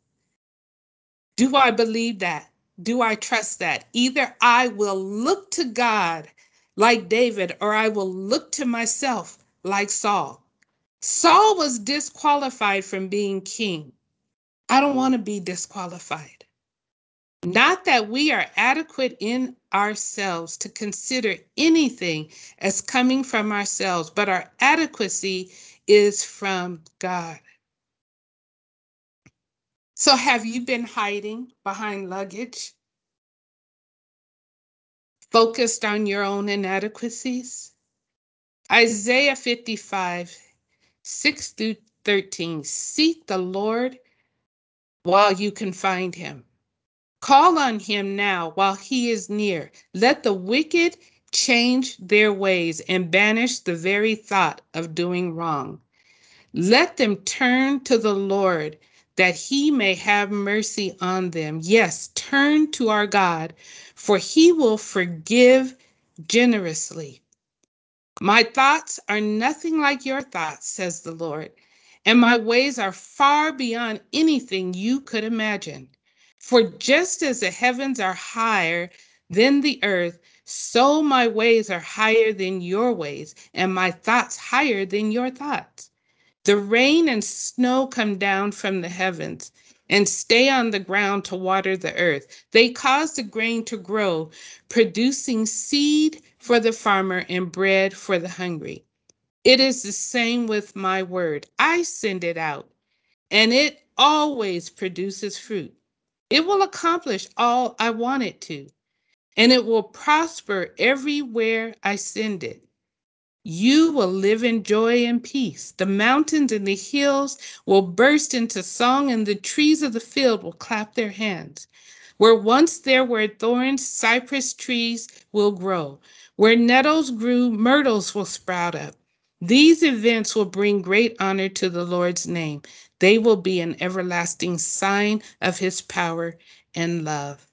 Do i believe that? Do i trust that? Either i will look to god like david or i will look to myself like saul. Saul was disqualified from being king I don't want to be disqualified. Not that we are adequate in ourselves to consider anything as coming from ourselves, but our adequacy is from God. So, have you been hiding behind luggage, focused on your own inadequacies? Isaiah 55, 6 through 13. Seek the Lord while you can find him Call on him now while he is near. Let the wicked change their ways and banish the very thought of doing wrong. Let them turn to the Lord that he may have mercy on them. Yes, turn to our God, for he will forgive generously. My thoughts are nothing like your thoughts, says the Lord, and my ways are far beyond anything you could imagine. For just as the heavens are higher than the earth, so my ways are higher than your ways, and my thoughts higher than your thoughts. The rain and snow come down from the heavens and stay on the ground to water the earth. They cause the grain to grow, producing seed for the farmer and bread for the hungry. It is the same with my word. I send it out, and it always produces fruit. It will accomplish all I want it to, and it will prosper everywhere I send it. You will live in joy and peace. The mountains and the hills will burst into song, and the trees of the field will clap their hands. Where once there were thorns, cypress trees will grow. Where nettles grew, myrtles will sprout up. These events will bring great honor to the Lord's name. They will be an everlasting sign of his power and love.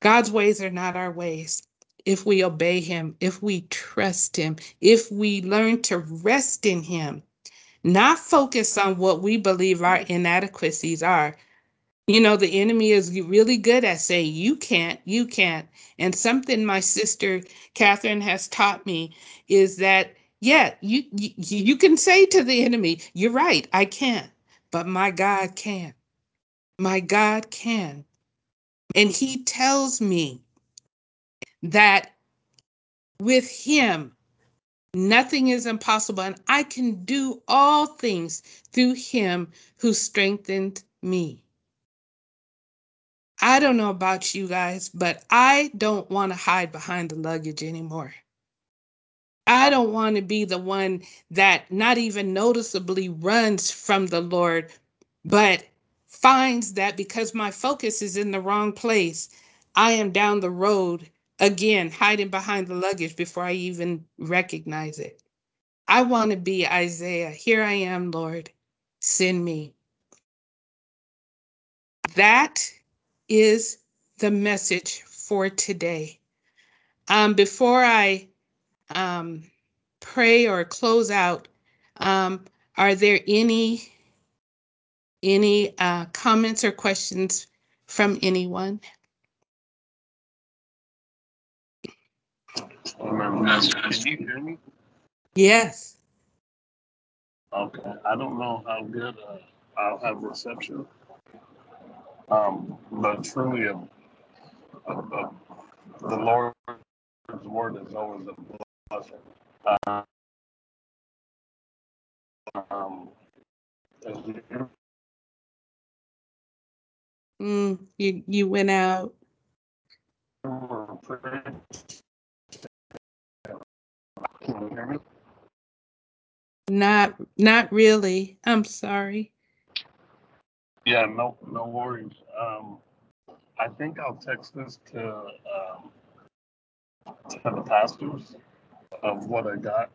God's ways are not our ways. If we obey him, if we trust him, if we learn to rest in him, not focus on what we believe our inadequacies are. You know, the enemy is really good at saying, you can't, you can't. And something my sister Catherine has taught me is that Yeah, you, you you can say to the enemy, "You're right, I can't," but my God can. My God can, and He tells me that with Him nothing is impossible, and I can do all things through Him who strengthened me. I don't know about you guys, but I don't want to hide behind the luggage anymore. I don't want to be the one that not even noticeably runs from the Lord, but finds that because my focus is in the wrong place, I am down the road again, hiding behind the luggage before I even recognize it. I want to be Isaiah. Here I am, Lord. Send me. That is the message for today. Um, before I um, pray or close out, um, are there any any uh, comments or questions from anyone? Yes. Okay. I don't know how good uh, I'll have reception, um, but truly, a, a, a, the Lord's word is always a blessing. Uh, um, Mm, you you went out. Can you hear me? Not not really. I'm sorry. Yeah, no, no worries. Um, I think I'll text this to um, to the pastors of what I got.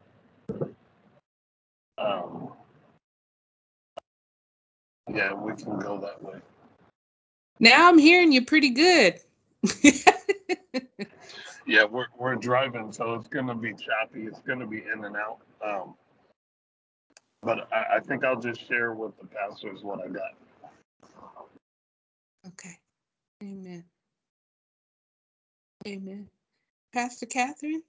Um, yeah, we can go that way. Now I'm hearing you pretty good. Yeah, we're we're driving, so it's gonna be choppy. It's gonna be in and out. Um, but I, I think I'll just share with the pastors what I got. Okay. Amen. Amen. Pastor Catherine?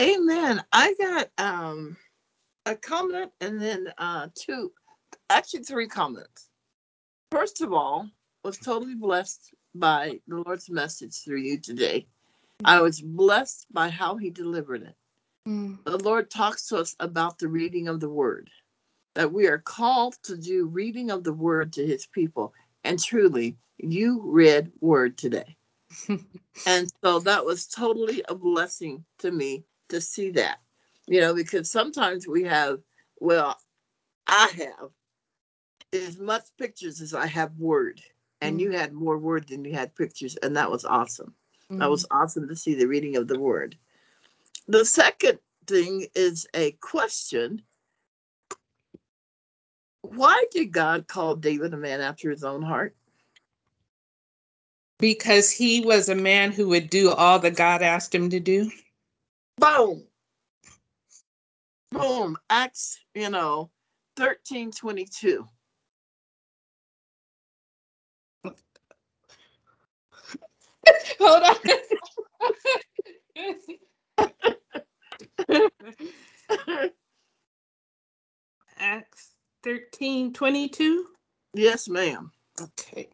Amen. I got um a comment and then uh two actually three comments. First of all, was totally blessed by the Lord's message through you today. I was blessed by how he delivered it. Mm, The Lord talks to us about the reading of the word. That we are called to do reading of the word to his people. And truly, you read word today. And so that was totally a blessing to me to see that. You know, because sometimes we have, well, I have as much pictures as I have word. And Mm. you had more word than you had pictures. And that was awesome. That mm, was awesome to see the reading of the word. The second thing is a question. Why did God call David a man after his own heart? because he was a man who would do all that God asked him to do. Boom. Boom. Acts, you know, 13 22. Hold on. Acts 13 22. yes, ma'am. Okay.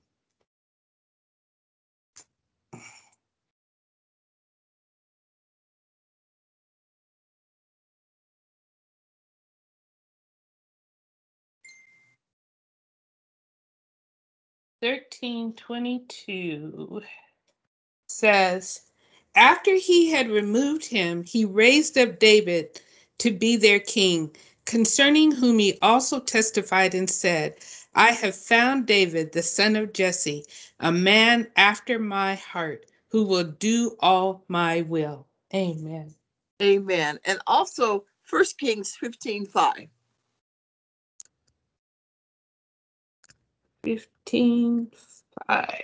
Thirteen twenty-two says, After he had removed him, he raised up David to be their king, concerning whom he also testified and said, I have found David, the son of Jesse, a man after my heart, who will do all my will. Amen. Amen. And also, First Kings 15 5. 15 5.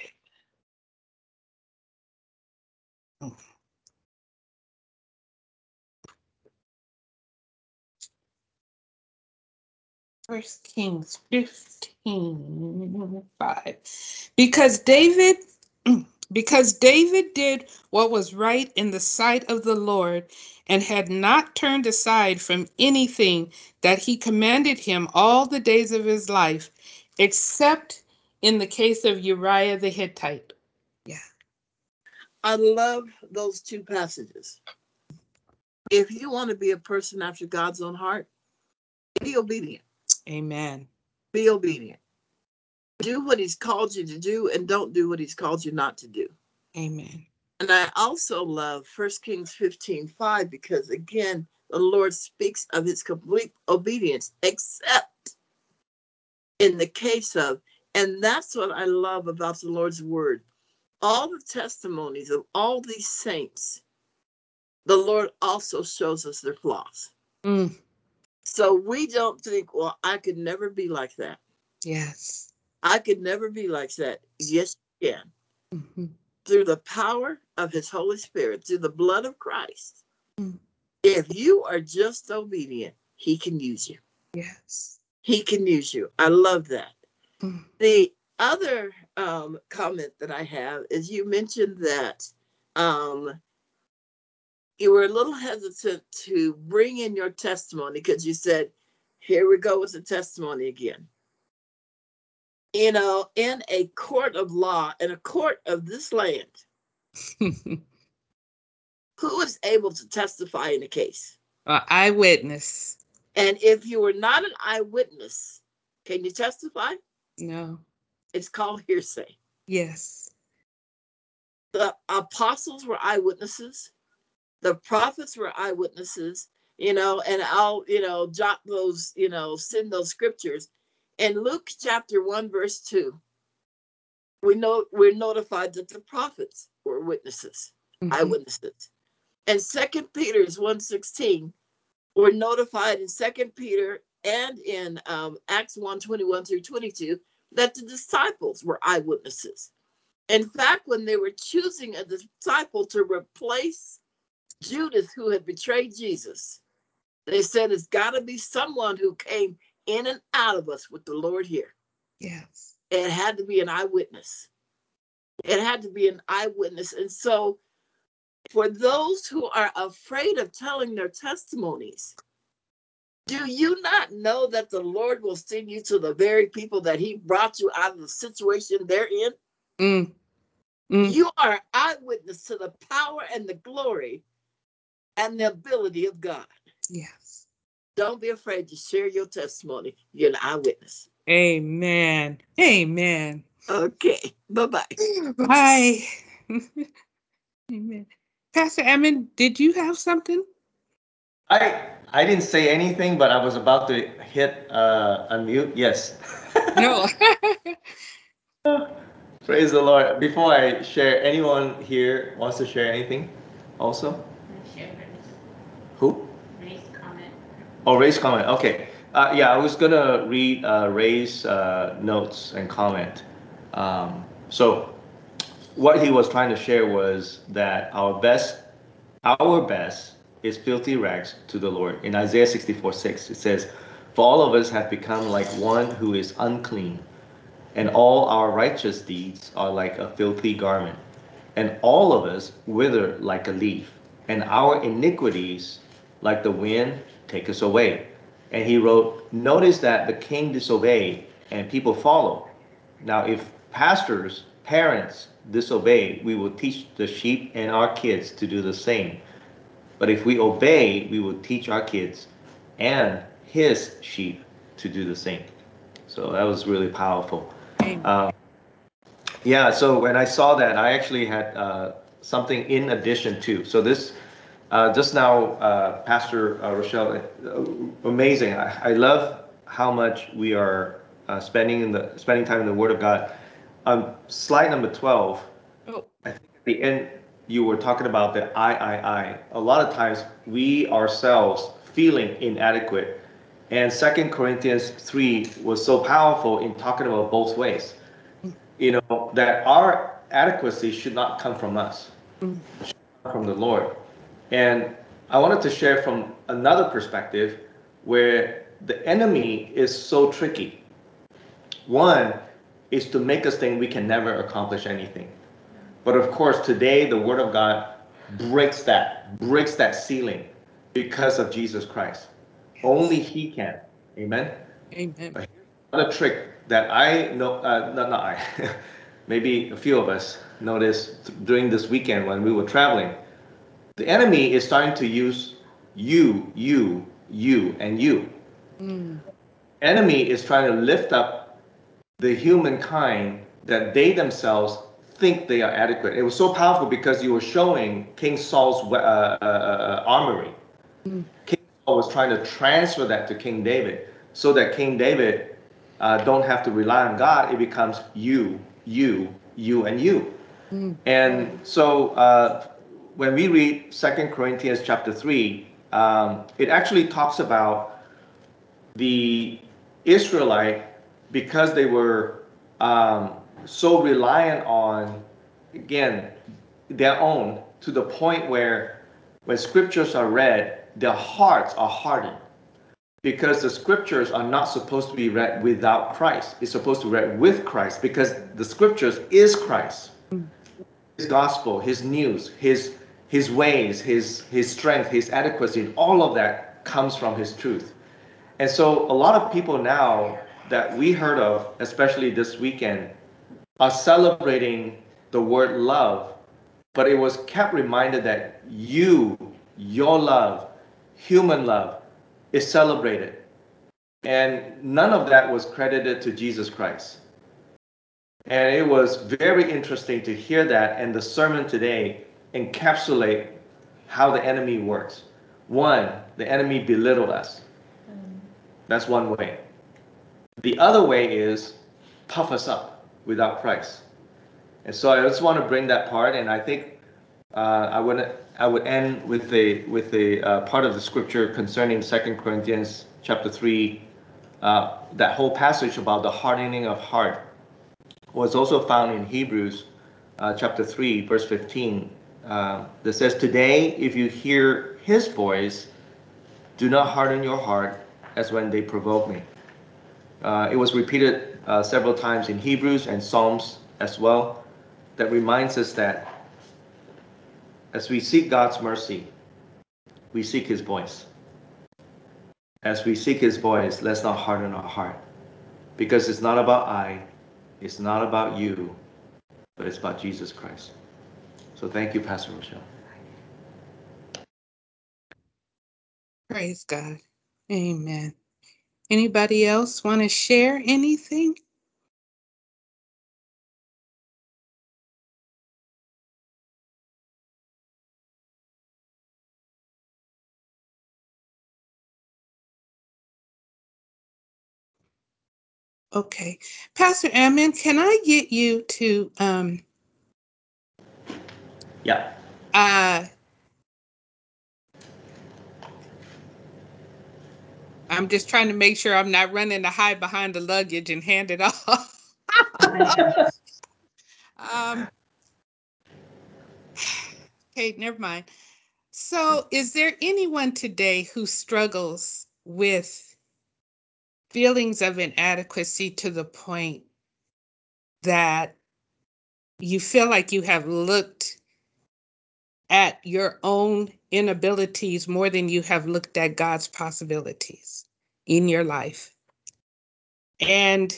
First Kings 15 5. Because David Because David did what was right in the sight of the Lord and had not turned aside from anything that he commanded him all the days of his life, except in the case of Uriah the Hittite. Yeah. I love those two passages. If you want to be a person after God's own heart, be obedient. Amen. Be obedient. Do what he's called you to do and don't do what he's called you not to do. Amen. And I also love 1 Kings 15 5 because, again, the Lord speaks of his complete obedience, except in the case of, and that's what I love about the Lord's word. All the testimonies of all these saints, the Lord also shows us their flaws. Mm, So we don't think, well, I could never be like that. yes. I could never be like that. Yes, you can. Mhm. Through the power of his Holy Spirit, through the blood of Christ. Mm. If you are just obedient, he can use you. Yes. He can use you. I love that. Mm. The other um, comment that I have is you mentioned that um, you were a little hesitant to bring in your testimony because you said, here we go with the testimony again. You know, in a court of law, in a court of this land, who is able to testify in a case? Uh, eyewitness. And if you were not an eyewitness, can you testify? No. It's called hearsay. Yes. The apostles were eyewitnesses, the prophets were eyewitnesses, you know, and I'll, you know, jot those, you know, send those scriptures. In Luke chapter 1, verse 2, we know we're notified that the prophets were witnesses, Mhm. eyewitnesses. And Second Peter's 116, we're notified in Second Peter and in um, Acts 1 21 through 22 that the disciples were eyewitnesses. In fact, when they were choosing a disciple to replace Judas, who had betrayed Jesus, they said it's got to be someone who came in and out of us with the Lord here. Yes. It had to be an eyewitness. It had to be an eyewitness. And so, for those who are afraid of telling their testimonies, do you not know that the Lord will send you to the very people that He brought you out of the situation they're in? Mm. Mm. You are eyewitness to the power and the glory and the ability of God. Yes. Don't be afraid to share your testimony. You're an eyewitness. Amen. Amen. Okay. Bye bye. Bye. Amen. Pastor Emmon, did you have something? I I didn't say anything, but I was about to hit uh, unmute. Yes. No. Praise the Lord. Before I share, anyone here wants to share anything? Also, who? Ray's comment. Oh, Ray's comment. Okay. Uh, yeah, I was gonna read uh, Ray's uh, notes and comment. Um, so, what he was trying to share was that our best, our best, is filthy rags to the Lord. In Isaiah 64 6, it says, For all of us have become like one who is unclean, and all our righteous deeds are like a filthy garment. And all of us wither like a leaf, and our iniquities, like the wind, take us away. And he wrote, Notice that the king disobeyed, and people follow. Now, if pastors, parents disobey, we will teach the sheep and our kids to do the same. But if we obey, we will teach our kids and his sheep to do the same. So that was really powerful. Um, yeah, so when I saw that, I actually had uh, something in addition to. So this, uh, just now, uh, Pastor uh, Rochelle, uh, amazing. I, I love how much we are uh, spending in the spending time in the Word of God. Um, slide number twelve. Oh. I think at the end you were talking about the I, I, I. A lot of times we ourselves feeling inadequate, and Second Corinthians three was so powerful in talking about both ways. You know that our adequacy should not come from us, Mm. It should come from the Lord. And I wanted to share from another perspective where the enemy is so tricky. One is to make us think we can never accomplish anything. But of course, today the Word of God breaks that, breaks that ceiling because of Jesus Christ. Only He can. Amen. Amen. Another trick that I know, uh, not, not I, maybe a few of us noticed during this weekend when we were traveling. The enemy is starting to use you, you, you, and you. Mm. Enemy is trying to lift up the humankind that they themselves think they are adequate. It was so powerful because you were showing King Saul's uh, uh, uh, armory. Mm. King Saul was trying to transfer that to King David so that King David uh, don't have to rely on God. It becomes you, you, you, and you. Mm. And so uh, when we read Second Corinthians chapter 3, um, it actually talks about the Israelite because they were um, so reliant on, again, their own to the point where when scriptures are read, their hearts are hardened because the scriptures are not supposed to be read without Christ. It's supposed to be read with Christ because the scriptures is Christ. His gospel, his news, his his ways, his his strength, his adequacy, all of that comes from his truth. And so a lot of people now that we heard of, especially this weekend, are celebrating the word love, but it was kept reminded that you, your love, human love, is celebrated. And none of that was credited to Jesus Christ. And it was very interesting to hear that, and the sermon today encapsulate how the enemy works. One, the enemy belittled us. That's one way. The other way is puff us up without Christ. And so I just want to bring that part, and I think uh, I would I would end with a with a uh, part of the scripture concerning Second Corinthians chapter three. Uh, that whole passage about the hardening of heart was also found in Hebrews uh, chapter 3, verse 15, uh, that says, Today, if you hear his voice, do not harden your heart as when they provoke me. Uh, it was repeated uh, several times in Hebrews and Psalms as well, that reminds us that as we seek God's mercy, we seek his voice. As we seek his voice, let's not harden our heart. Because it's not about I, it's not about you, but it's about Jesus Christ. So thank you, Pastor Rochelle. Praise God. Amen. Anybody else want to share anything? Okay. Pastor Ammon, can I get you to um Yeah. uh I'm just trying to make sure I'm not running to hide behind the luggage and hand it off. um okay, never mind. So is there anyone today who struggles with feelings of inadequacy to the point that you feel like you have looked at your own inabilities more than you have looked at God's possibilities in your life. And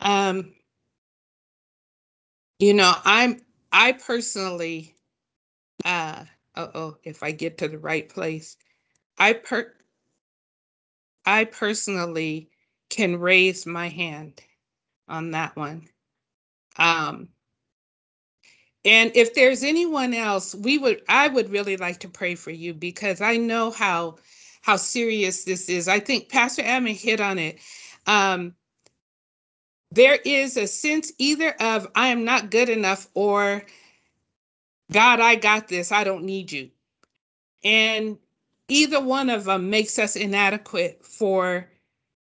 um you know, I'm I personally uh oh if I get to the right place. I per I personally can raise my hand on that one. Um and if there's anyone else, we would I would really like to pray for you because I know how how serious this is. I think Pastor Ammon hit on it. Um, there is a sense either of I am not good enough or God, I got this. I don't need you. And either one of them makes us inadequate for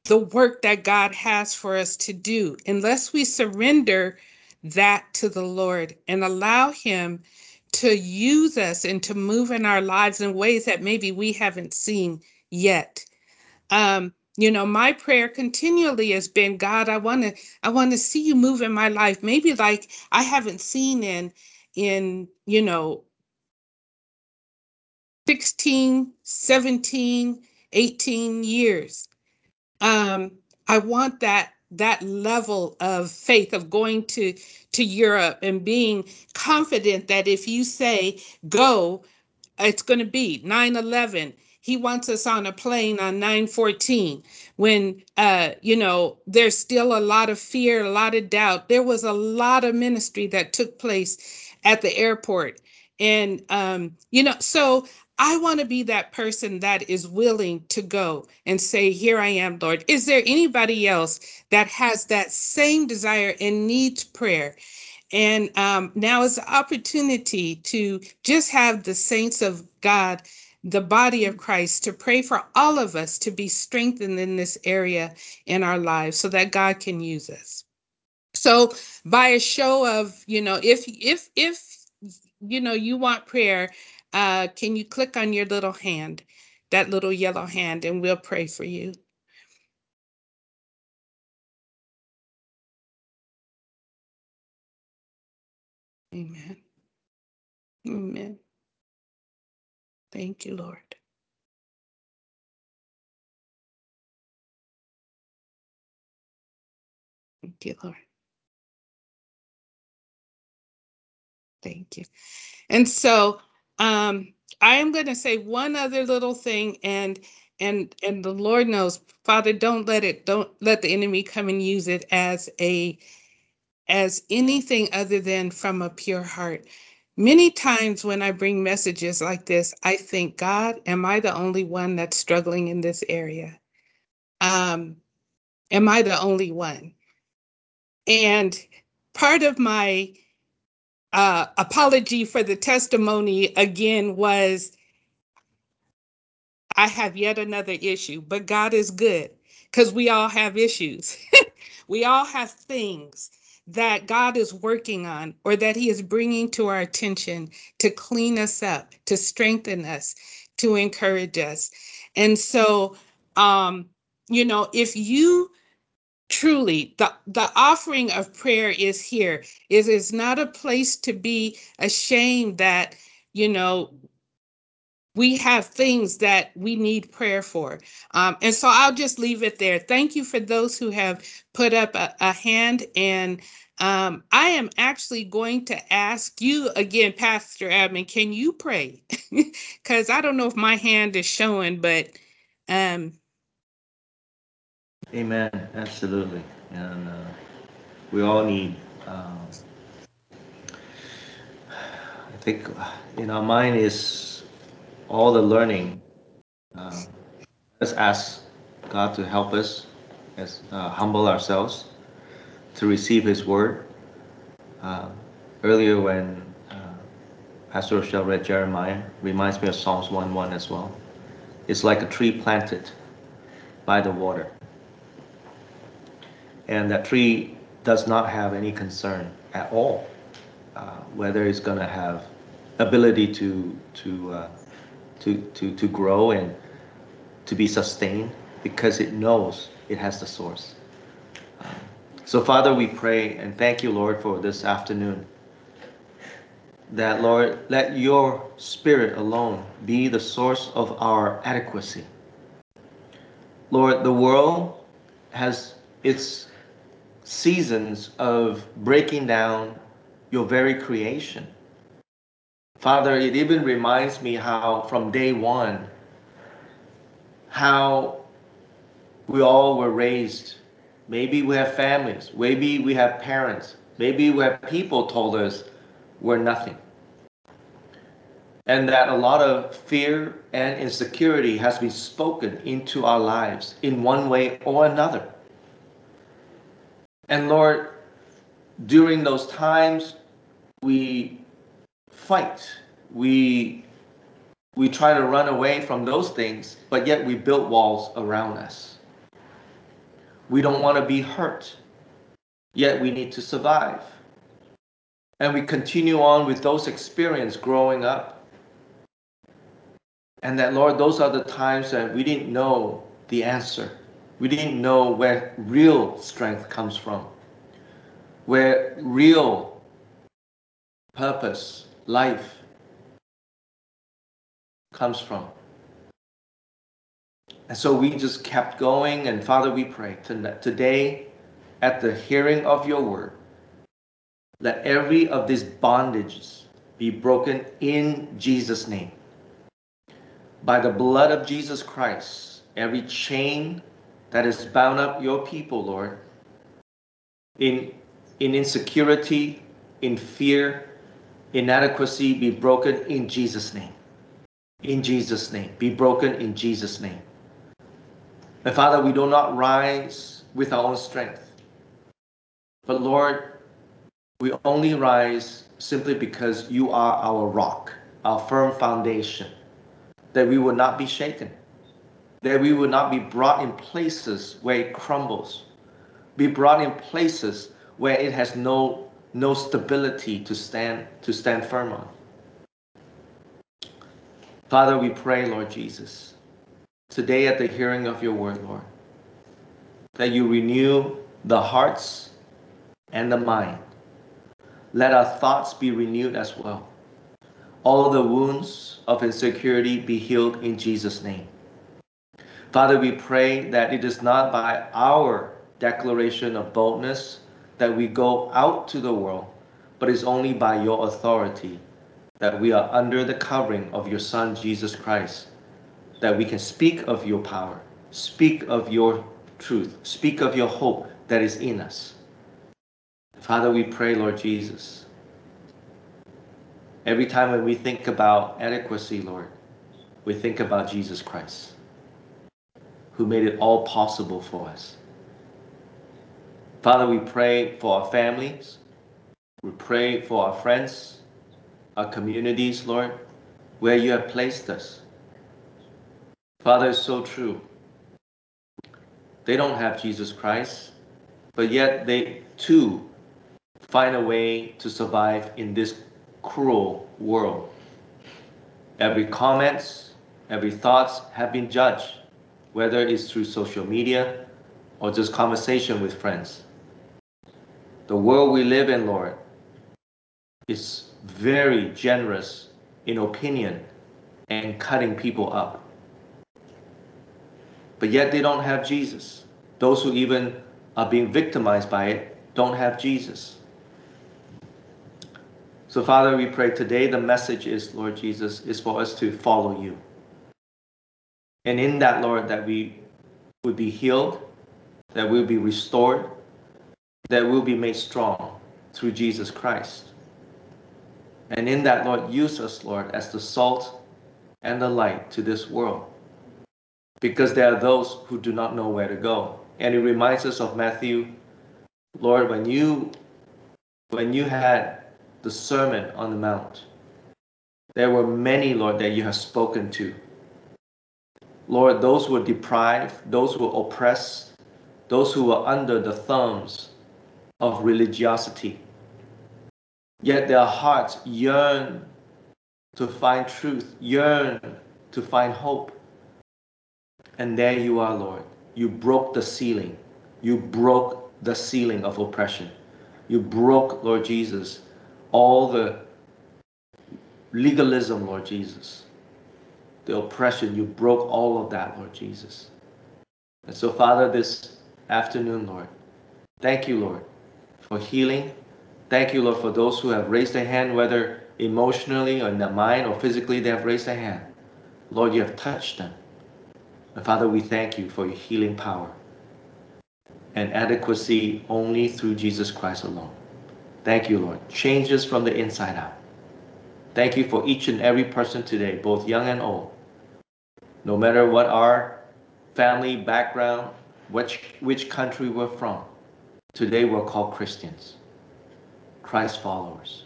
the work that God has for us to do unless we surrender that to the Lord and allow Him to use us and to move in our lives in ways that maybe we haven't seen yet. Um, you know my prayer continually has been god i want to i want to see you move in my life maybe like i haven't seen in in you know 16 17 18 years um i want that that level of faith of going to to europe and being confident that if you say go it's going to be 9-11 he wants us on a plane on 914 when uh you know there's still a lot of fear a lot of doubt. There was a lot of ministry that took place at the airport. And um you know so i want to be that person that is willing to go and say here i am lord is there anybody else that has that same desire and needs prayer and um, now is the opportunity to just have the saints of God, the body of Christ, to pray for all of us to be strengthened in this area in our lives so that God can use us. So by a show of, you know, if if if you know you want prayer, uh, can you click on your little hand, that little yellow hand, and we'll pray for you. Amen. Amen. Thank you, Lord. Thank you, Lord. Thank you. And so um, I am going to say one other little thing, and and and the Lord knows, Father, don't let it, don't let the enemy come and use it as a as anything other than from a pure heart. Many times when I bring messages like this, I think, God, am I the only one that's struggling in this area? Um, am I the only one? And part of my uh, apology for the testimony again was I have yet another issue, but God is good because we all have issues. we all have things that God is working on or that He is bringing to our attention to clean us up, to strengthen us, to encourage us. And so, um, you know, if you truly the the offering of prayer is here. It is not a place to be ashamed that you know we have things that we need prayer for. Um, and so i'll just leave it there. Thank you for those who have put up a, a hand and um, i am actually going to ask you again pastor Ammon can you pray? Because i don't know if my hand is showing but um, Amen. Absolutely. And uh, we all need, um, I think in our mind is all the learning. Um, let's ask God to help us as uh, humble ourselves to receive His word. Uh, earlier when uh, Pastor Rochelle read Jeremiah, reminds me of Psalms 1:1 as well. It's like a tree planted by the water. And that tree does not have any concern at all uh, whether it's going to have ability to to, uh, to to to grow and to be sustained because it knows it has the source. Um, so Father, we pray and thank you, Lord, for this afternoon. That Lord, let your spirit alone be the source of our adequacy. Lord, the world has its seasons of breaking down your very creation. Father, it even reminds me how from day one, how we all were raised. Maybe we have families, maybe we have parents, maybe we have people told us we're nothing. And that a lot of fear and insecurity has been spoken into our lives in one way or another. And Lord, during those times, we fight. We we try to run away from those things, but yet we build walls around us. We don't want to be hurt, yet we need to survive. And we continue on with those experiences growing up. And that, Lord, those are the times that we didn't know the answer. We didn't know where real strength comes from, where real purpose, life comes from. And so we just kept going. And Father, we pray today, at the hearing of your word, let every of these bondages be broken in Jesus' name. By the blood of Jesus Christ, every chain that has bound up your people, Lord, in, in insecurity, in fear, inadequacy, be broken in Jesus' name. In Jesus' name. Be broken in Jesus' name. And Father, we do not rise with our own strength. But Lord, we only rise simply because you are our rock, our firm foundation, that we will not be shaken, that we will not be brought in places where it crumbles, be brought in places where it has no, no stability to stand, to stand firm on. Father, we pray, Lord Jesus, today at the hearing of your word, Lord, that you renew the hearts and the mind. Let our thoughts be renewed as well. All the wounds of insecurity be healed in Jesus' name. Father, we pray that it is not by our declaration of boldness that we go out to the world, but it's only by your authority that we are under the covering of your Son, Jesus Christ that we can speak of your power, speak of your truth, speak of your hope that is in us. Father, we pray, Lord Jesus, every time when we think about adequacy, Lord, we think about Jesus Christ, who made it all possible for us. Father, we pray for our families. We pray for our friends, our communities, Lord, where you have placed us. Father, it's so true. They don't have Jesus Christ, but yet they too find a way to survive in this cruel world. Every comments, every thoughts have been judged, whether it's through social media or just conversation with friends. The world we live in, Lord, is very generous in opinion and cutting people up but yet they don't have Jesus. Those who even are being victimized by it don't have Jesus. So, Father, we pray today the message is, Lord Jesus, is for us to follow you. And in that, Lord, that we would be healed, that we'll be restored, that we'll be made strong through Jesus Christ. And in that, Lord, use us, Lord, as the salt and the light to this world because there are those who do not know where to go. And it reminds us of Matthew, Lord, when you when you had the Sermon on the Mount, there were many, Lord, that you have spoken to. Lord, those who were deprived, those who were oppressed, those who were under the thumbs of religiosity. Yet their hearts yearn to find truth, yearn to find hope. And there you are, Lord. You broke the ceiling. You broke the ceiling of oppression. You broke, Lord Jesus, all the legalism, Lord Jesus. The oppression, you broke all of that, Lord Jesus. And so, Father, this afternoon, Lord, thank you, Lord, for healing. Thank you, Lord, for those who have raised their hand, whether emotionally or in their mind or physically, they have raised their hand. Lord, you have touched them. And Father, we thank you for your healing power and adequacy only through Jesus Christ alone. Thank you, Lord. Changes from the inside out. Thank you for each and every person today, both young and old. No matter what our family background, which, which country we're from, today we're called Christians, Christ followers.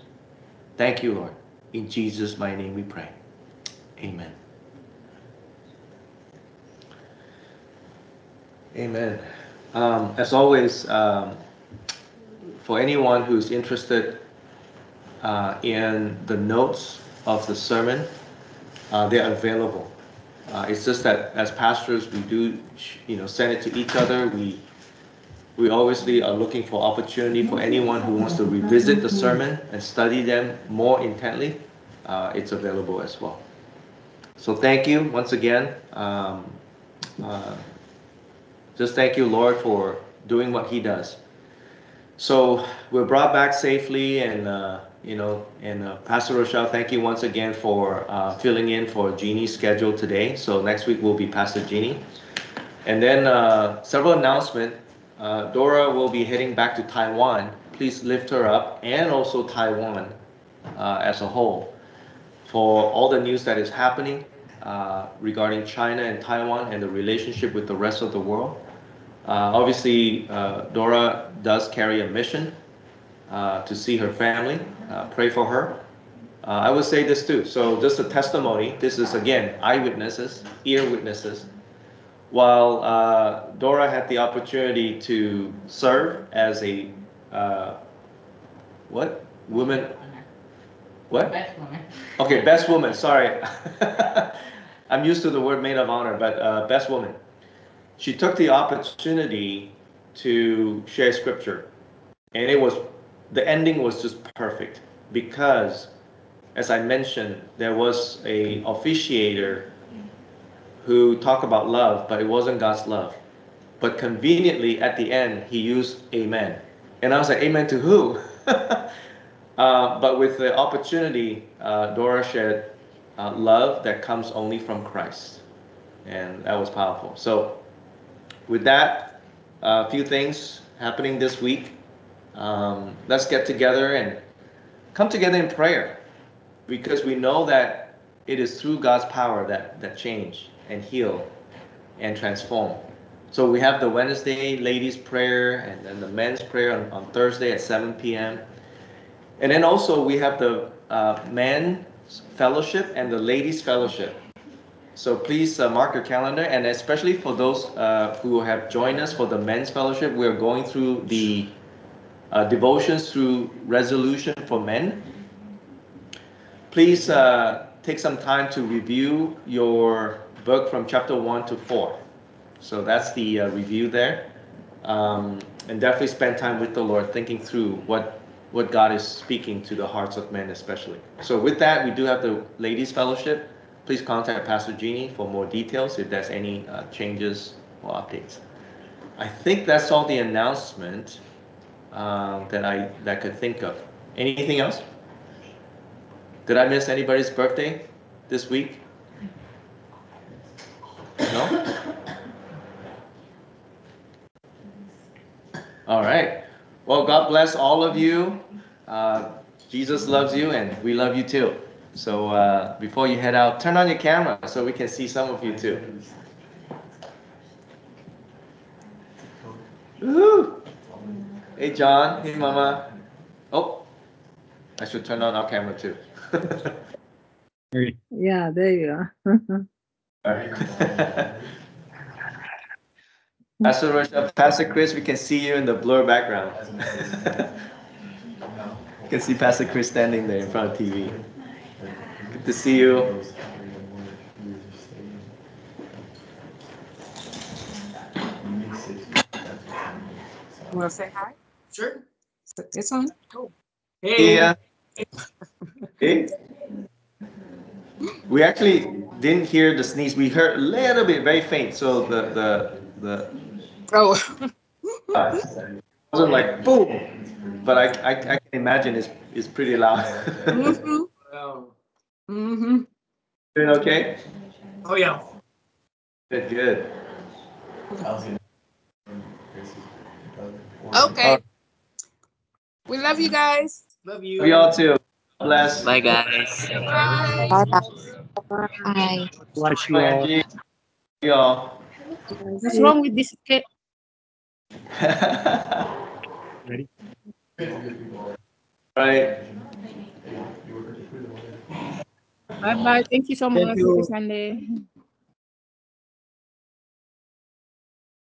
Thank you, Lord. In Jesus' my name we pray. Amen. Amen. Um, as always, um, for anyone who's interested uh, in the notes of the sermon, uh, they're available Uh, it's just that as pastors, we do, you know, send it to each other. We we obviously are looking for opportunity for anyone who wants to revisit the sermon and study them more intently. Uh, it's available as well. So thank you once again. Um, uh, just thank you, Lord, for doing what He does. So we're brought back safely, and uh, you know, and uh, Pastor Rochelle, thank you once again for uh, filling in for Jeannie's schedule today. So next week will be Pastor Jeannie, and then uh, several announcements. Uh, Dora will be heading back to Taiwan. Please lift her up, and also Taiwan uh, as a whole, for all the news that is happening uh, regarding China and Taiwan and the relationship with the rest of the world. Obviously, Dora does carry a mission to see her family. Uh, pray for her. Uh, I would say this too. So, just a testimony. This is again eyewitnesses, ear witnesses. While uh, Dora had the opportunity to serve as a what woman? What? Best woman. Okay, best woman. Sorry, I'm used to the word maid of honor, but best woman she took the opportunity to share scripture. And it was, the ending was just perfect because, as I mentioned, there was a officiator who talked about love, but it wasn't God's love. But conveniently at the end, he used amen. And I was like, amen to who? uh, but with the opportunity, uh, Dora shared uh, love that comes only from Christ. And that was powerful. So with that, a few things happening this week. Um, let's get together and come together in prayer because we know that it is through God's power that, that change and heal and transform. So we have the Wednesday ladies' prayer and then the men's prayer on, on Thursday at 7 p.m. And then also we have the uh, men's fellowship and the ladies' fellowship. So please uh, mark your calendar, and especially for those uh, who have joined us for the men's fellowship, we are going through the uh, devotions through resolution for men. Please uh, take some time to review your book from chapter 1 to 4. So that's the uh, review there. Um, and definitely spend time with the Lord thinking through what what God is speaking to the hearts of men, especially. So, with that, we do have the ladies' fellowship please contact Pastor Jeannie for more details if there's any uh, changes or updates. I think that's all the announcement uh, that I that could think of. Anything else? Did I miss anybody's birthday this week? No? All right. Well, God bless all of you. Uh, Jesus loves you, and we love you too. So uh, before you head out, turn on your camera so we can see some of you too. Woo! Hey John, hey Mama. Oh, I should turn on our camera too. yeah, there you are. All right. Pastor Rochelle, Pastor Chris, we can see you in the blur background. you can see Pastor Chris standing there in front of TV. Good to see you. You want to say hi? Sure. It's on. Cool. Hey. uh, Hey. We actually didn't hear the sneeze. We heard a little bit, very faint. So the the the Oh, uh, wasn't like boom, but I, I I can imagine it's it's pretty loud. mm-hmm. Well, Mm-hmm. Doing okay? oh yeah. Good, good. Okay. We love you guys. Love you. Love y'all too. Bless. Bye, guys. Bye. Bye bye. Bye. Bless you all. Angie. Y'all. What's wrong with this cake? Ready? right. Bye bye. Thank you so Thank much. you. Happy Sunday.